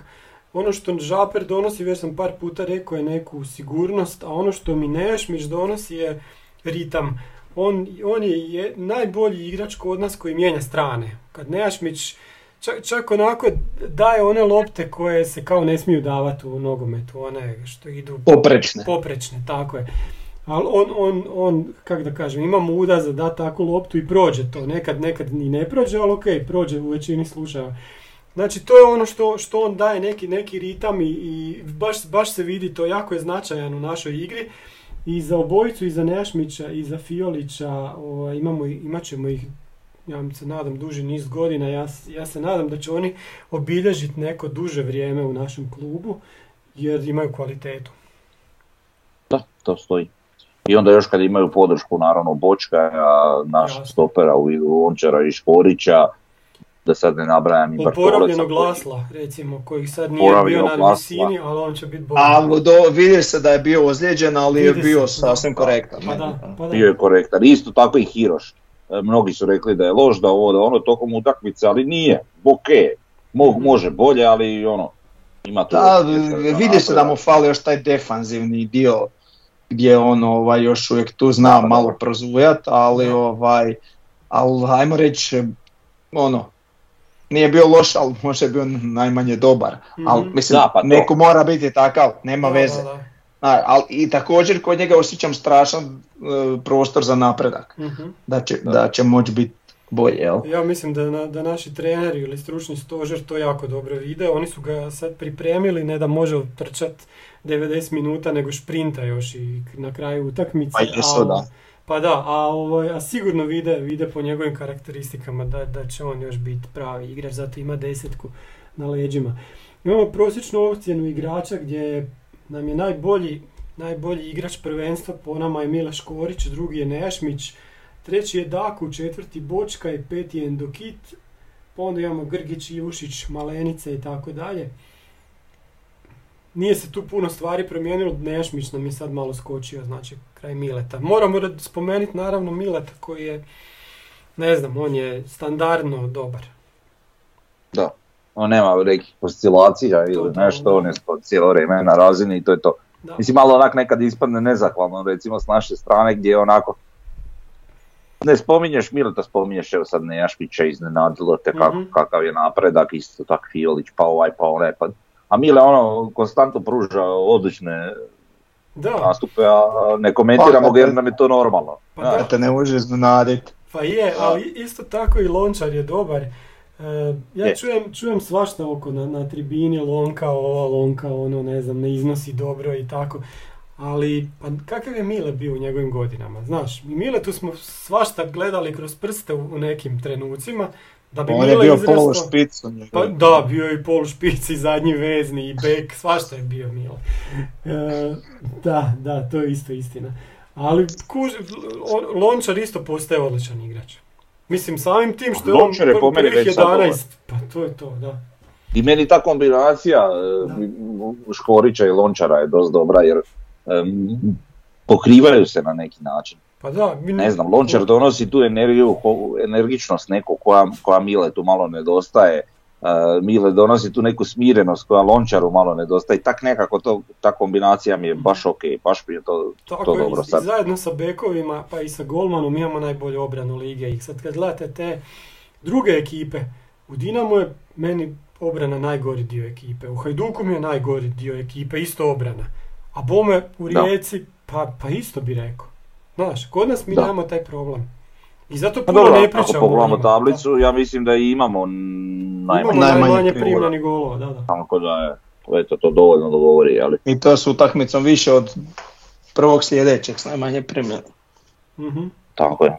Ono što Žaper donosi, već sam par puta rekao, je neku sigurnost, a ono što mi Nešmić donosi je ritam. On, on je, je najbolji igrač kod nas koji mijenja strane. Kad Nejašmić čak, čak onako daje one lopte koje se kao ne smiju davati u nogometu, one što idu Poprečne. poprečne, tako je. Ali on, on, on, kak da kažem, ima muda za da takvu loptu i prođe to. Nekad, nekad ni ne prođe, ali ok, prođe u većini slučajeva. Znači to je ono što, što on daje neki, neki ritam i, i baš, baš se vidi to, jako je značajan u našoj igri. I za obojicu, i za Nejašmića, i za Fiolića ovaj, imamo, imat ćemo ih, ja se nadam, duži niz godina. Ja, ja se nadam da će oni obilježiti neko duže vrijeme u našem klubu, jer imaju kvalitetu. Da, to stoji. I onda još kad imaju podršku naravno Bočka, Jasno. stopera u vidu Lončara i Škorića, da sad ne nabrajam i Bartoleca koji- Lasla, recimo, koji sad nije bio na visini, ali on će biti bolji. A do, vidi se da je bio ozlijeđen, ali je Vidi se, bio da. sasvim korektan. Pa da, pa da. bio je korektan. Isto tako i Hiroš. E, Mnogi su rekli da je loš, da ovo, da ono tokom utakmice, ali nije. Ok, Mo, može bolje, ali ono, ima tu... Da, vidi se da mu fali još taj defanzivni dio gdje on ovaj, još uvijek tu zna Da, malo da. prozujat, ali ovaj, ali ajmo reći, ono, nije bio loš, ali možda je bio najmanje dobar. Ali Mhm. mislim, Da, pa to. neko mora biti takav, nema Da, veze. da, da. A, ali i također kod njega osjećam strašan e, prostor za napredak, Mhm. da će, Da. da će moći biti bolje, jel? Ja mislim da, na- da naši treneri ili stručni stožer to jako dobro vide. Oni su ga sad pripremili, ne da može trčat 90 minuta, nego šprinta još i na kraju utakmice. Pa jesu, da. Pa da, a, ovaj, a sigurno vide, vide po njegovim karakteristikama da, da će on još biti pravi igrač, zato ima desetku na leđima. Imamo prosječnu ocjenu igrača gdje nam je najbolji, najbolji igrač prvenstva po nama je Mila Škorić, drugi je Nešmić, treći je Daku, četvrti Bočka i peti je Endokit, pa onda imamo Grgić, Ivušić, Malenice i tako dalje. Nije se tu puno stvari promijenilo, Nešmić nam je sad malo skočio, znači kraj Mileta. Moramo ra- spomenuti naravno Mileta koji je, ne znam, on je standardno dobar. Da. On nema nekih oscilacija ili nešto, da. on je cijelo vrijeme na razini i to je to. Da. Mislim, malo onak nekad ispadne nezahvalno, recimo s naše strane gdje je onako ne spominješ Mileta, spominješ evo sad Nejašpića, iznenadilo te kako, Mhm. kakav je napredak, isto tak Fiolić, pa ovaj, pa onaj, pa... A Mile ono konstantno pruža odlične Da, nastupe, a ne komentiramo Pa, ga jer nam je to normalno. Pa Znaš, da. Da te ne može iznenaditi. pa je, ali isto tako i Lončar je dobar. E, ja Je. čujem, čujem svašta oko na, na tribini, Lonka ova, Lonka ono, ne znam, ne iznosi dobro i tako. Ali, pa kakav je Mile bio u njegovim godinama, znaš, mi Mile tu smo svašta gledali kroz prste u, u nekim trenucima, da bi On je bio izrastao- polu špicu. Pa da, bio je i polu špic i zadnji vezni i bek, svašta je bio Mile. E, da, da, to je isto istina. Ali kuž, on- Lončar isto postaje odličan igrač. Mislim, samim tim što je on je po meni prvih već sad 11, pa to je to, da. I meni ta kombinacija e, Škorića i Lončara je dosta dobra jer em, pokrivaju se na neki način. Pa da, mi Ne znam, Lončar donosi tu energiju, energičnost neku koja, koja Mile tu malo nedostaje. Mile donosi tu neku smirenost koja Lončaru malo nedostaje. I tak nekako to, ta kombinacija mi je baš ok, baš mi je to, Tako to dobro i sad. zajedno sa bekovima, pa i sa golmanom imamo najbolju obranu lige. I sad kad gledate te druge ekipe, u Dinamo je meni obrana najgori dio ekipe, u Hajduku mi je najgori dio ekipe, isto obrana. A Bome u. Rijeci, pa, pa isto bi rekao. Znaš, kod nas mi Da. nemamo taj problem. I zato Pa puno dobro, ne ako pričamo. o pogledamo tablicu, ja mislim da i imamo najmanje. Imamo najmanje primljenih golova, da, da. Tako da je, eto, to dovoljno govori, ali I to s utakmicom više od prvog sljedećeg s najmanje primljeno. Mhm. tako je.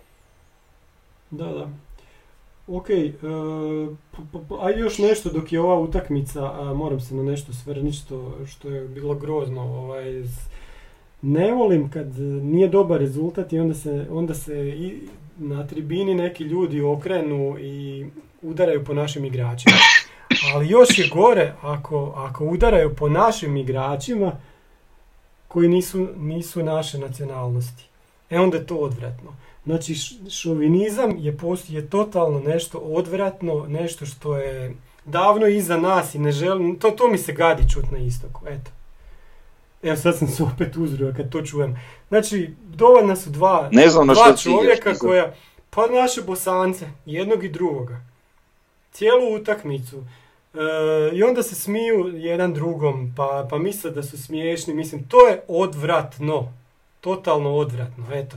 Da, da. Ok, e, p- p- p- a još nešto dok je ova utakmica, a moram se na nešto svrniti što, što je bilo grozno. Ovaj, s- ne volim kad nije dobar rezultat i onda se, onda se i na tribini neki ljudi okrenu i udaraju po našim igračima. Ali još je gore ako, ako udaraju po našim igračima koji nisu, nisu naše nacionalnosti. E onda je to odvratno. Znači šovinizam je, post, je totalno nešto odvratno, nešto što je davno iza nas i ne želim, to, to mi se gadi čut na istoku, eto. Evo sad sam se opet uzrio kad to čujem. Znači, dovoljna su dva, Ne znam na dva ciljaš, čovjeka mislim. koja, pa naše bosance, jednog i drugoga. Cijelu utakmicu. E, I onda se smiju jedan drugom, pa, pa misle da su smiješni. Mislim, to je odvratno. Totalno odvratno, eto.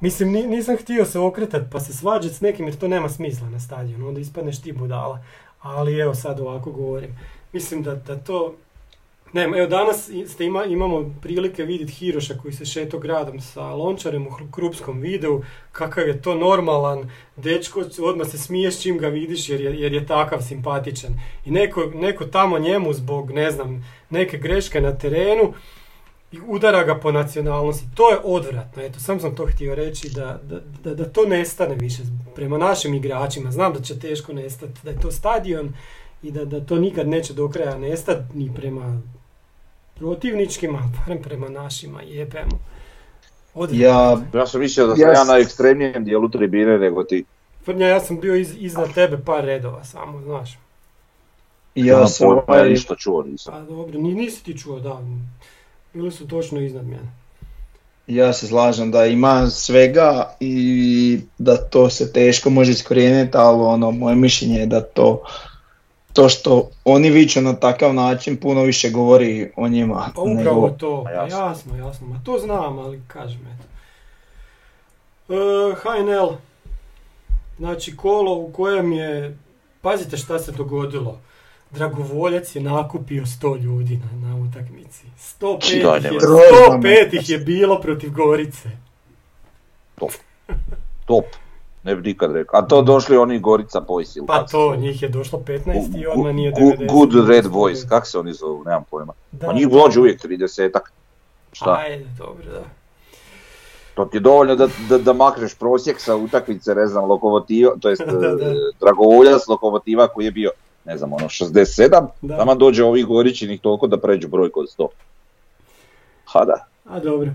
Mislim, ni- nisam htio se okretat pa se svađat s nekim jer to nema smisla na stadionu, onda ispadneš ti budala. Ali evo sad ovako govorim. Mislim da, da to... Ne, evo danas ste ima, imamo prilike vidjeti Hiroša koji se šeto gradom sa Lončarem u krupskom videu, kakav je to normalan dečko, odmah se smiješ čim ga vidiš jer je, jer je takav simpatičan. I neko, neko tamo njemu zbog, ne znam, neke greške na terenu, i udara ga po nacionalnosti. To je odvratno, eto, sam sam to htio reći, da, da, da, da to nestane više prema našim igračima. Znam da će teško nestati, da je to stadion i da, da to nikad neće do kraja nestati ni prema protivničkima, ali barem prema našima, jebemo. Ja, Ja sam mislio da sam Ja na ekstremnijem dijelu tribine nego ti. Frnja, ja sam bio iz, iznad tebe par redova samo, znaš. ja ja ovaj, ništa čuo nisam. Pa dobro, ni, nisi ti čuo, da. Bili su točno iznad mene. Ja se slažem da ima svega i da to se teško može iskorijeniti, ali ono, moje mišljenje je da to, to što oni viču na takav način puno više govori o njima. Pa upravo nego- to, Pa pa jasno. jasno, jasno, ma to znam, ali kažem eto. E, HNL, znači kolo u kojem je, pazite šta se dogodilo. Dragovoljac je nakupio 100 ljudi na, na utakmici. 105 Daj, ih je, nemoj. 105 ih je bilo protiv Gorice. Top. Ne bi nikad rekao. A to došli oni Gorica Boys ili Pa to, njih je došlo 15 i odmah nije gu- 90. Good Red Boys, kak se oni zovu, nemam pojma. Da, Pa njih dođe uvijek 30-ak. Šta? Ajde, dobro, da. To ti je dovoljno da, da, da makneš prosjek sa utakmice, ne znam, lokomotiva, to jest da. e, Dragovoljac lokomotiva koji je bio, ne znam, ono 67, Da. tamo dođe ovih Goričinih toliko da pređu brojku od 100. Ha da. A dobro.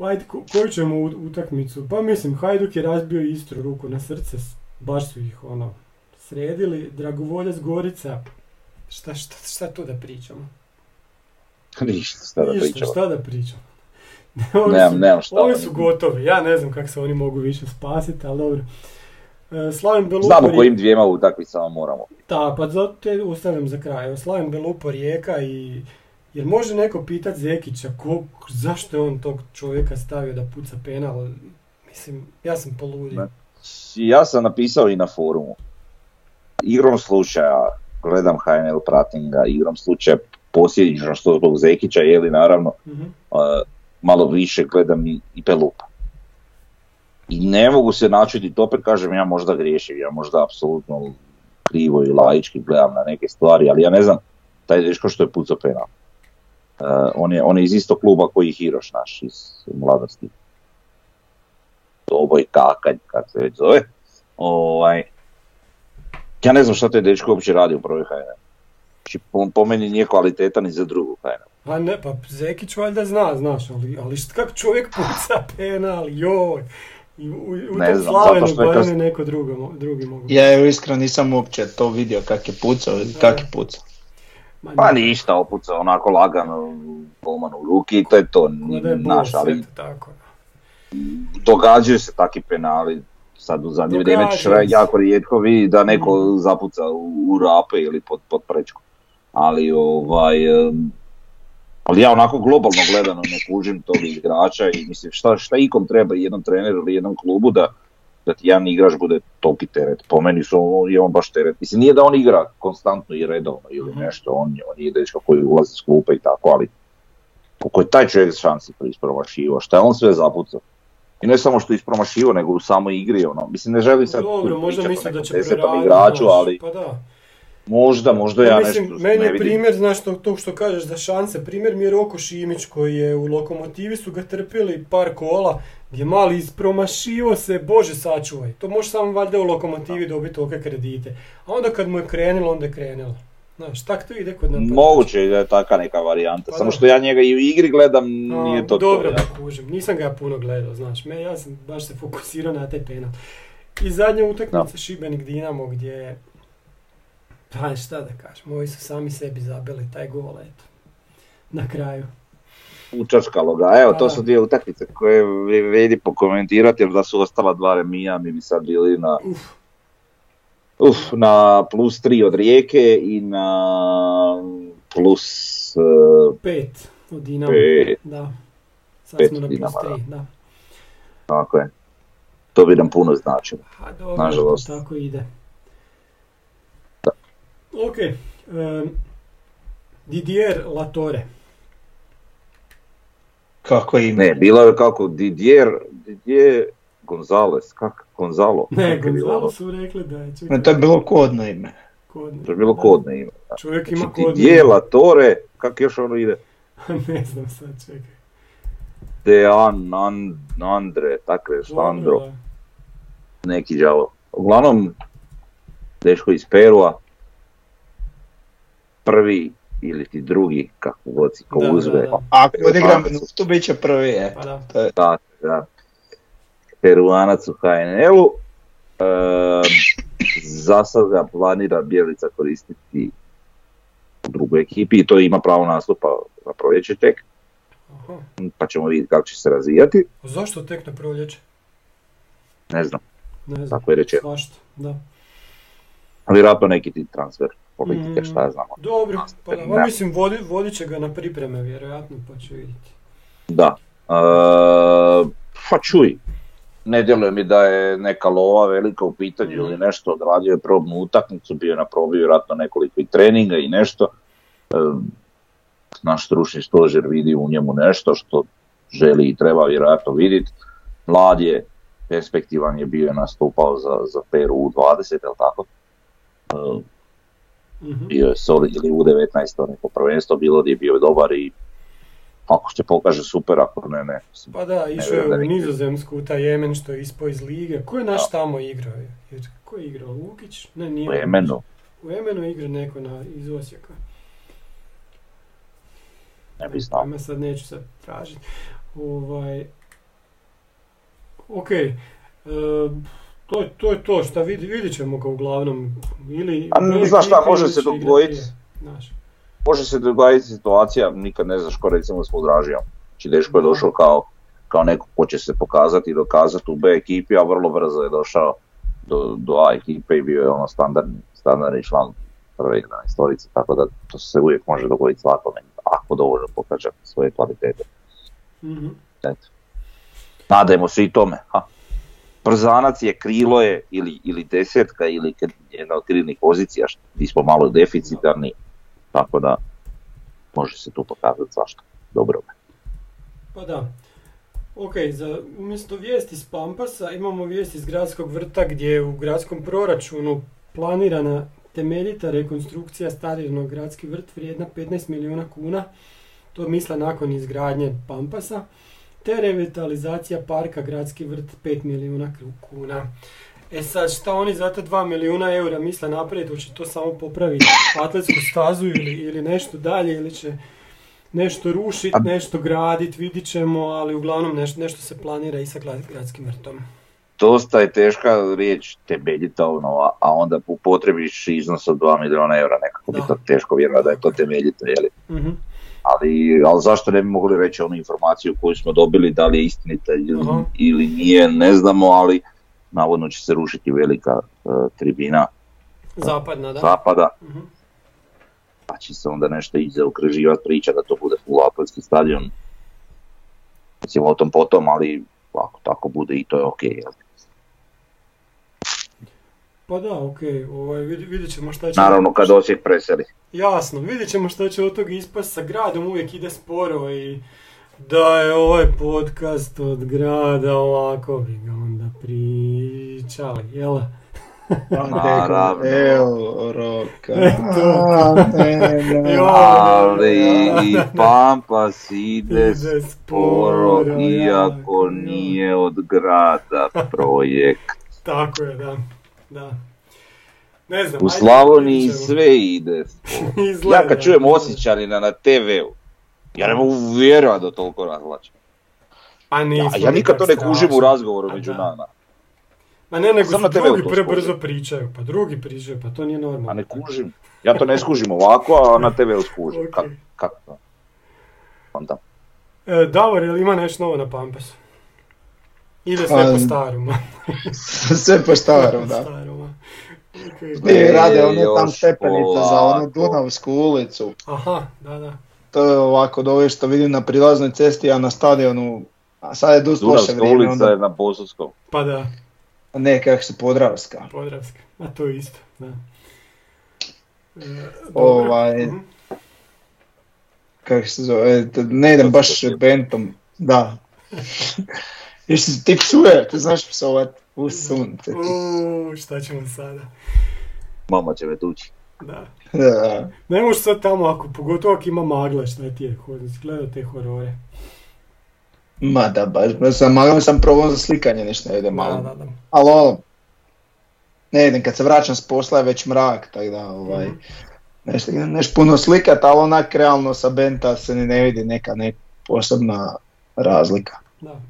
Ajde, ko- koju ćemo u- utakmicu? Pa mislim, Hajduk je razbio Istru ruku na srce, baš su ih ono sredili. Dragovoljac Gorica, šta, šta, šta tu da pričamo? Ništa, šta da Ništa, pričamo. šta da pričamo? Ovi Nemam, su- nemam šta. Ovi su gotovi, ja ne znam kako se oni mogu više spasiti, ali dobro. E, Slaven Belupor Znamo kojim dvijema utakmicama moramo. Da, pa zato te ostavljam za kraj. Slaven Belupo Rijeka i... Jer može neko pitat Zekića ko, zašto je on tog čovjeka stavio da puca penal? Mislim, ja sam poludio. Ja sam napisao i na forumu. Igrom slučaja, gledam HNL, pratim ga, igrom slučaja posljedično što zbog Zekića, jeli naravno, Mhm. uh, malo više gledam i, i Pelupa. I ne mogu se načuditi, opet kažem, ja možda griješim, ja možda apsolutno krivo i laički gledam na neke stvari, ali ja ne znam, taj dečko što je pucao penal. Uh, on, je, on je iz istog kluba koji je Hiroš naš, iz mladosti. Doboj Kakanj, kako se već zove. Ovaj, ja ne znam šta taj dečko uopće radi u prvoj HNL. Znači, po, po meni nije kvalitetan ni za drugu HNL. Pa ne, pa Zekić valjda zna, znaš, ali, ali šta kako čovjek puca penal, joj. I u, u Ne tom znam, Slavenu zato što je je neko drugo, drugi mogu. Ja evo iskreno nisam uopće to vidio kak je pucao kak je pucao. Pa ništa, opuca onako lagano, golman u ruki i to je to, naš, ali tako. događaju se takvi penali, sad u zadnje vrijeme jako rijetko vidi da neko Mhm. zapuca u, rape ili pod, pod prečku. Ali ovaj, ali ja onako globalno gledano ne kužim tog igrača i mislim šta, šta ikom treba jednom treneru ili jednom klubu da, da ti jedan igrač bude toliki teret. Po meni su, on- je on baš teret. Mislim nije da on igra konstantno i redovno ili Mhm. nešto, on, on je dečko koji ulazi s klupe i tako, ali koliko je taj čovjek šansi šta je on sve zapucao. I ne samo što je ispromašivo, nego u samoj igri, ono, mislim ne želim sad Dobro, možda misle da će desetom proraditi, igraču, ali Pa da. možda, možda ja Pa mislim, nešto meni je primjer, znaš, to, to što kažeš za šanse, primjer mi je Roko Šimić koji je u Lokomotivi su ga trpili par kola, gdje mali ispromašivo se, bože sačuvaj. To može samo valjda u Lokomotivi dobiti tolike kredite. A onda kad mu je krenilo, onda je krenilo. Znaš, tak to ide kod napadača. Moguće da je taka neka varijanta, Pa samo da. što ja njega i u igri gledam, A, nije to Dobro, to. da kužim. Nisam ga ja puno gledao, znaš. Me, ja sam baš se fokusirao na taj penal. I zadnja utakmica Šibenik Dinamo gdje je... Pa šta da kažem, ovi su sami sebi zabili taj gol, eto. Na kraju. Učačkalo ga. Evo, Da. to su dvije utakmice koje vi- vidi pokomentirati, jer da su ostala dva remija, mi bi sad bili na, Uf, uf, na plus tri od Rijeke i na plus eh, pet od Dinamo. Pet. Da. Sad Pet smo na plus Dinama, tri, da. tako je. To bi nam puno značilo. A dobro, Nažalost. tako ide. Ok. em, Didier Latore. Kako ime? Ne, bilo je kako Didier, Didier Gonzales, kak, Gonzalo. Ne, Gonzalo ono? su rekli da je čekaj, Ne, to je bilo kodno ime. kodno. To je bilo kodno ime. Čovjek ima Znači, kodno. Didier Latore, kak još ono ide? ne znam sad, čekaj. Dejan, An, Andre, tako je, Andro, Dobro, da. neki đavo. Uglavnom, dečko iz Perua, prvi ili ti drugi, kako god si ko Da, uzme. da, da. Ako odigram minutu, bit će prvi, e. Pa da. Je- Da, da. Peruanac u HNL-u. Ehm, za sad ga planira Bjelica koristiti u drugoj ekipi i to ima pravo nastupa na proljeće tek, Aha. pa ćemo vidjeti kako će se razvijati. A zašto tek na proljeće? Ne znam, Ne znam. tako je rečeno. Svašta, da. Vjerojatno neki ti transfer politike, Mm. šta ja znam. Dobro, pa da, mislim vodi, vodit će ga na pripreme vjerojatno, pa će vidjeti. Da. Ehm, pa čuj, ne djeluje mi da je neka lova velika u pitanju Mhm. ili nešto, odradio je probnu utakmicu, bio je na probi vjerojatno nekoliko i treninga i nešto. Ehm, naš stručni stožer vidi u njemu nešto što želi i treba vjerojatno vidjeti. Mlad je, perspektivan je bio je nastupao za, za Peru u 20, jel tako? Mhm. bio je solid ili u 19 neko prvenstvo bilo gdje je bio dobar i ako se pokaže super, ako ne, ne. Pa da, išao da je u Nizozemsku, u taj Jemen što je ispao iz lige. Ko je naš tamo igrao? Jer, ko je igrao? Lukić? Ne, nije. U. Jemenu, U Jemenu igra neko na, iz Osijeka. ne bi znao. Ajme sad neću sad tražiti. Ovaj... Ok, e, to, je- to je to šta vidi, vidit ćemo ga uglavnom. Ili A ne znaš šta, može se dogoditi. Može se dogoditi situacija, nikad ne znaš ko recimo s Podražijom. Znači Deško je došao kao, kao neko ko će se pokazati i dokazati u B ekipi, a vrlo brzo je došao do, do A ekipe i bio je ono standardni, standardni član prve 11 storice, tako da to se uvijek može dogoditi svakome, ako dovoljno pokaže svoje kvalitete. Mhm. Eto. Nadajmo se i tome. Ha. Brzanac je, krilo je ili, ili desetka ili jedna od krilnih pozicija, mi smo malo deficitarni, tako da može se tu pokazati svašta. Dobro. Pa da. Ok, za, umjesto vijesti s Pampasa imamo vijest iz gradskog vrta gdje je u gradskom proračunu planirana temeljita rekonstrukcija stadionog gradski vrt vrijedna 15 milijuna kuna. To misle nakon izgradnje Pampasa. Te revitalizacija parka gradski vrt 5 milijuna kuna. E sad, šta oni za te 2 milijuna eura misle napraviti? Hoće to samo popraviti atletsku stazu ili, ili nešto dalje ili će nešto rušiti, nešto graditi, vidit ćemo, ali uglavnom nešto, nešto se planira i sa gra- gradskim vrtom. Dosta je teška riječ temeljita ono, a- onda upotrebiš iznos od 2 milijuna eura, nekako bi Da. to teško vjerovati da je to temeljito, jeli? Mhm. Ali, ali zašto ne bi mogli reći onu informaciju koju smo dobili, da li je istinita ili, Aha. ili nije, ne znamo, ali navodno će se rušiti velika e, tribina Zapadna, da? zapada, Mhm. pa će se onda nešto ići zaokruživati priča da to bude full atletski stadion. Mislim o tom potom, ali ako tako bude i to je ok. Jel? Pa da, ok, ovaj, vid, vidjet ćemo šta će... Naravno kad Osijek preseli. Jasno, vidjet ćemo šta će od toga ispast sa gradom, uvijek ide sporo i da je ovaj podcast od grada ovako bi ga onda pričali, jel? Naravno. Evo, roka. Joj. Ali i Pampas ide Ide sporo, sporo, iako nije od grada projekt. Tako je, da. Da. Ne znam, U Slavoniji sve ide. Izgleda, Ja kad čujem. Osjećanina na TV-u, ja ne mogu vjerovati da toliko razlače. Pa Ja, ja nikad to ne kužim u razgovoru A među da. nama. Ma ne, nego su drugi prebrzo pričaju, pa drugi pričaju, pa to nije normalno. A ne kužim. Ja to ne skužim ovako, a na TV-u skužim. Ok. Kako? Onda. E, Davor, jel ima nešto novo na Pampasu? Ide sve po starom. Sve po starom, da. starom. Ti rade one tam još stepenice za onu. Dunavsku ulicu. Aha, da, da. To je ovako, do ove što vidim na prilaznoj cesti, a na stadionu, a sad je dosta loše Dunavska vrijeme, ulica onda, je na Bosanskom. Pa da, ne, kako se Podravska. Podravska. A to je isto, da. E. Ovaj, Mhm. kako se zove, ne idem baš bentom, da. Još si ti psuje, ti znaš psovat, u sunce. Uuu, šta ćemo sada? Mama će me tući. Da. Da. Ne možeš sad tamo, ako, pogotovo ako ima magle, šta ti je, gleda te horore. Ma da, baš, sam, malo sam probao za slikanje, ništa ne ide malo. Da, da, da. Ali ono, ne idem, kad se vraćam s posla je već mrak, tako da, ovaj, Mhm. nešto, nešto puno slikat, ali onak realno sa Benta se ni ne vidi neka ne posebna razlika. da.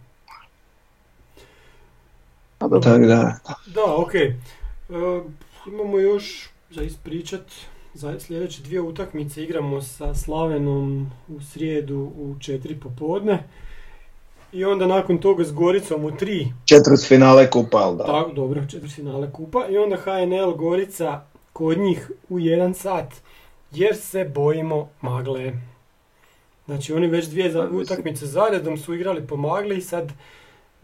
Tako da, Da, ok. E, imamo još za ispričat za sljedeće dvije utakmice. Igramo sa Slavenom u srijedu u četiri popodne. I onda nakon toga s Goricom u tri. četvrt finale kupa, ali da. Tako, dobro, četiri finale kupa. I onda HNL Gorica kod njih u jedan sat. Jer se bojimo magle. Znači oni već dvije utakmice zaredom su igrali po magli i sad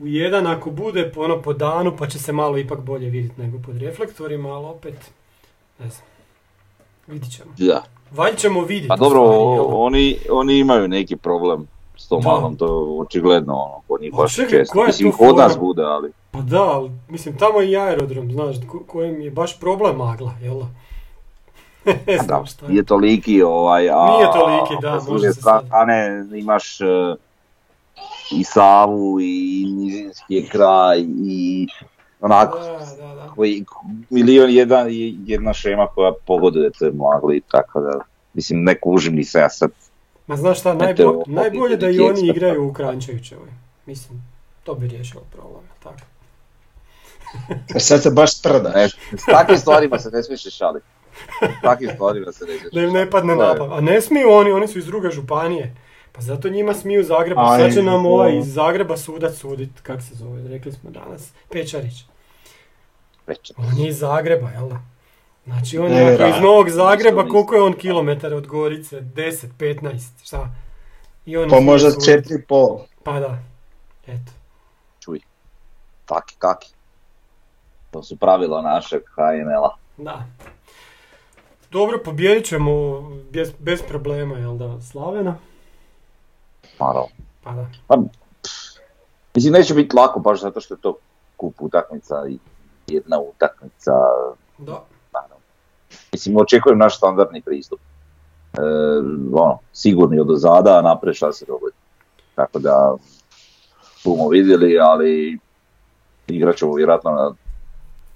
u jedan ako bude po ono po danu pa će se malo ipak bolje vidjeti nego pod reflektorima, ali opet ne znam. Vidit ćemo. Da. Valj ćemo vidjeti. Pa dobro, stvari, oni, oni imaju neki problem s tom Da. malom, to je očigledno ono, kod njih baš često. Mislim, kod nas bude, ali Pa da, ali mislim tamo je i aerodrom, znaš, ko- kojem je baš problem magla, jel? da? ne da, znam šta je. nije toliki ovaj, a Nije toliki, da, a može se sad- strane imaš e, i Savu i Nizinski je kraj i onako Da, da, da. koji milion jedan i jedna šema koja pogoduje te magli, tako da mislim ne kužim ni se ja sad. Ma znaš šta, Eto, najbo- ovo najbolje da i oni igraju u Krančevićevoj. Mislim, to bi riješilo problem, tako. Jer sad se baš sprda. Ne, s takvim stvarima se ne smiješ šaliti. S takvim stvarima se ne smiješ Da im ne padne To je- na pamet. A ne smiju oni, oni su iz druge županije. Pa zato njima smiju Zagreba. Aj, Sad će nam ovaj iz Zagreba sudac sudit, kak se zove, rekli smo danas, Pečarić. Već. On je iz Zagreba, jel da? Znači on je ako iz Novog Zagreba, koliko je on kilometara od Gorice? 10, 15, šta? I on Pa možda sudit. četiri i pol. Pa da, eto. Čuj. Kaki, kaki. To su pravila našeg HNL-a. Da. Dobro, pobijedit ćemo bez, bez problema, jel da, Slavena? Pa da. Pa, mislim, neće biti lako baš zato što je to kup utakmica i jedna utakmica. Da. Naravno. Mislim, očekujem naš standardni pristup. E, ono, sigurni od ozada, a šta se dogodi. Tako da, bumo vidjeli, ali igrat ćemo vjerojatno na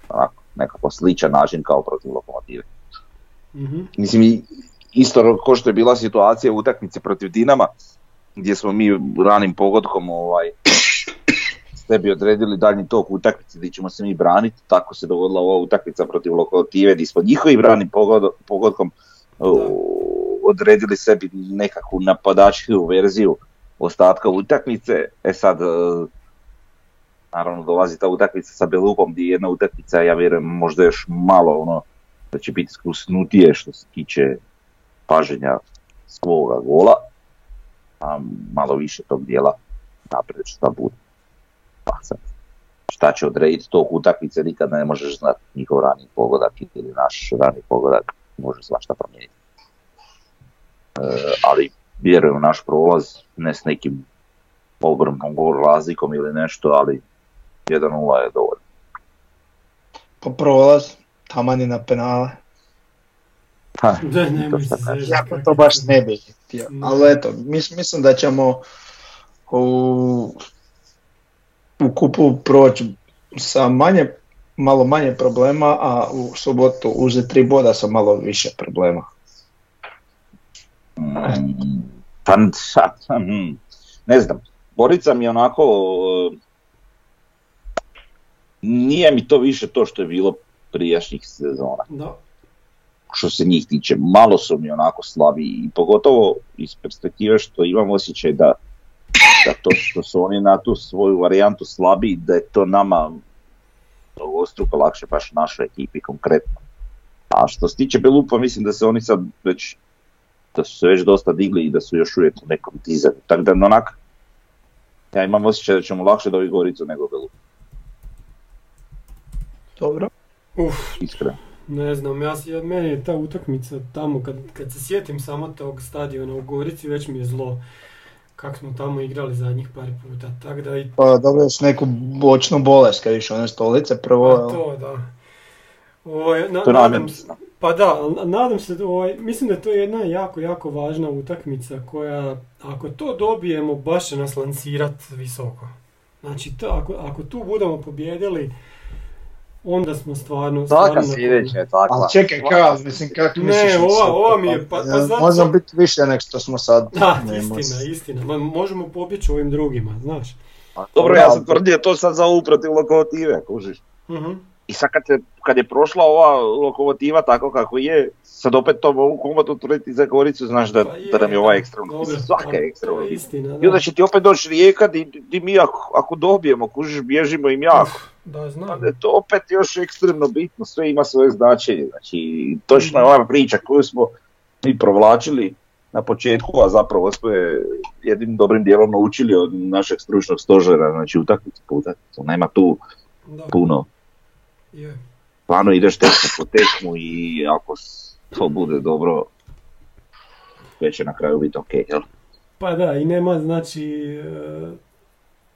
onako, nekako sličan način kao protiv lokomotive. Mhm. Mislim, isto ko što je bila situacija u utakmici protiv Dinama, gdje smo mi ranim pogodkom ovaj, sebi odredili daljnji tok utakmice gdje ćemo se mi braniti, tako se dogodila ova utakmica protiv lokomotive gdje smo njihovim ranim pogodo- pogodkom odredili sebi nekakvu napadačku verziju ostatka utakmice. E sad, e, naravno dolazi ta utakmica sa Belupom gdje je jedna utakmica, ja vjerujem možda još malo ono, da će biti skusnutije što se tiče paženja svoga gola, a malo više tog dijela naprijed šta bude. Pa sad, šta će odrediti tog utakmice nikad ne možeš znati njihov rani pogodak ili naš rani pogodak može svašta promijeniti. E, ali vjerujem naš prolaz, ne s nekim ogromnom gol razlikom ili nešto, ali 1-0 je dovoljno. Pa prolaz, taman je na penale. Ha, Da, to nemoj šta zezati. Ja to baš ne bi htio. Ne. Ali eto, mis- mislim da ćemo u, u kupu proći sa manje, malo manje problema, a u subotu uzeti tri boda sa malo više problema. Pa sad, hm, ne znam, Borica mi onako, e, nije mi to više to što je bilo prijašnjih sezona. Da. Što se njih tiče, malo su mi onako slabi i pogotovo iz perspektive što imam osjećaj da, da to što su oni na tu svoju varijantu slabi, da je to nama ostruko lakše baš našoj ekipi konkretno. A što se tiče Belupa, mislim da se oni sad već da su se već dosta digli i da su još uvijek u nekom dizanju. Tako da onak, ja imam osjećaj da ćemo lakše dobiti Goricu nego Belup, Dobro. Uf, iskreno. Ne znam, ja, si- ja, meni je ta utakmica tamo, kad, kad se sjetim samo tog stadiona u Gorici, već mi je zlo kak smo tamo igrali zadnjih par puta, tako da i Pa dobiješ neku bočnu bolest kad više one stolice prvo. a jel? to da. Ovo, na, To nadam, se- Pa da, nadam se, da ovaj, mislim da je to jedna jako, jako važna utakmica koja, ako to dobijemo, baš će nas lancirat visoko. Znači, to, ako, ako tu budemo pobjedili, onda smo stvarno... stvarno Svaka sljedeća je takva. Ali čekaj, kao, mislim, kako Ne, misliš? ova- visoko? ova mi je, pa- pa zato- Možemo biti više nego što smo sad. Da, Nema istina, se. istina. Ma, možemo pobjeći ovim drugima, znaš. Dobro, ja sam tvrdio to sad za ovu protiv lokomotive, kužiš. Mhm. I sad kad, se, kad je prošla ova lokomotiva tako kako je, sad opet to mogu komotno tvrditi za Goricu, znaš da, Pa je, da nam je ova dobro, Mislim, svaka je je istina, I onda da. će ti opet doći Rijeka di, di mi ako, ako dobijemo, kužiš, bježimo im jako. Da, znam. Onda je to opet još ekstremno bitno, sve ima svoje značenje. Znači, točno je ova priča koju smo mi provlačili na početku, a zapravo smo je jednim dobrim dijelom naučili od našeg stručnog stožera, znači utakmicu po utakmicu. Nema tu Da, puno. Stvarno ideš tekmu po tekmu i ako to bude dobro, sve će na kraju biti ok, jel? Pa da, i nema, znači, e,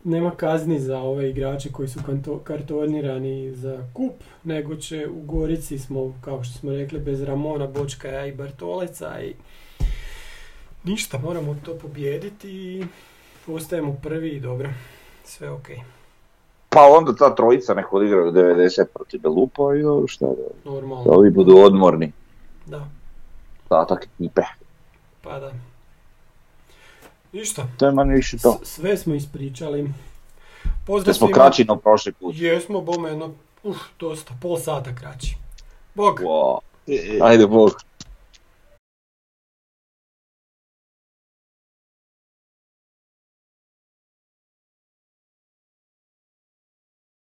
nema kazni za ove igrače koji su kanto- kartonirani za kup, nego će u Gorici smo, kao što smo rekli, bez Ramona, Bočkaja i Bartoleca i ništa, moramo to pobijediti i ostajemo prvi i dobro, sve ok, Pa onda ta trojica nek odigraju 90 protiv Belupa i dobro šta da, da normalno, ovi budu odmorni. da, Ostatak ekipe. pa da. Ništa, To je manje više to. s- sve smo ispričali. Da Pozdrav smo kraći no prošli put. Jesmo, bome, jedno, uh, dosta, pol sata kraći. Bog. Wow. Ajde, Bog.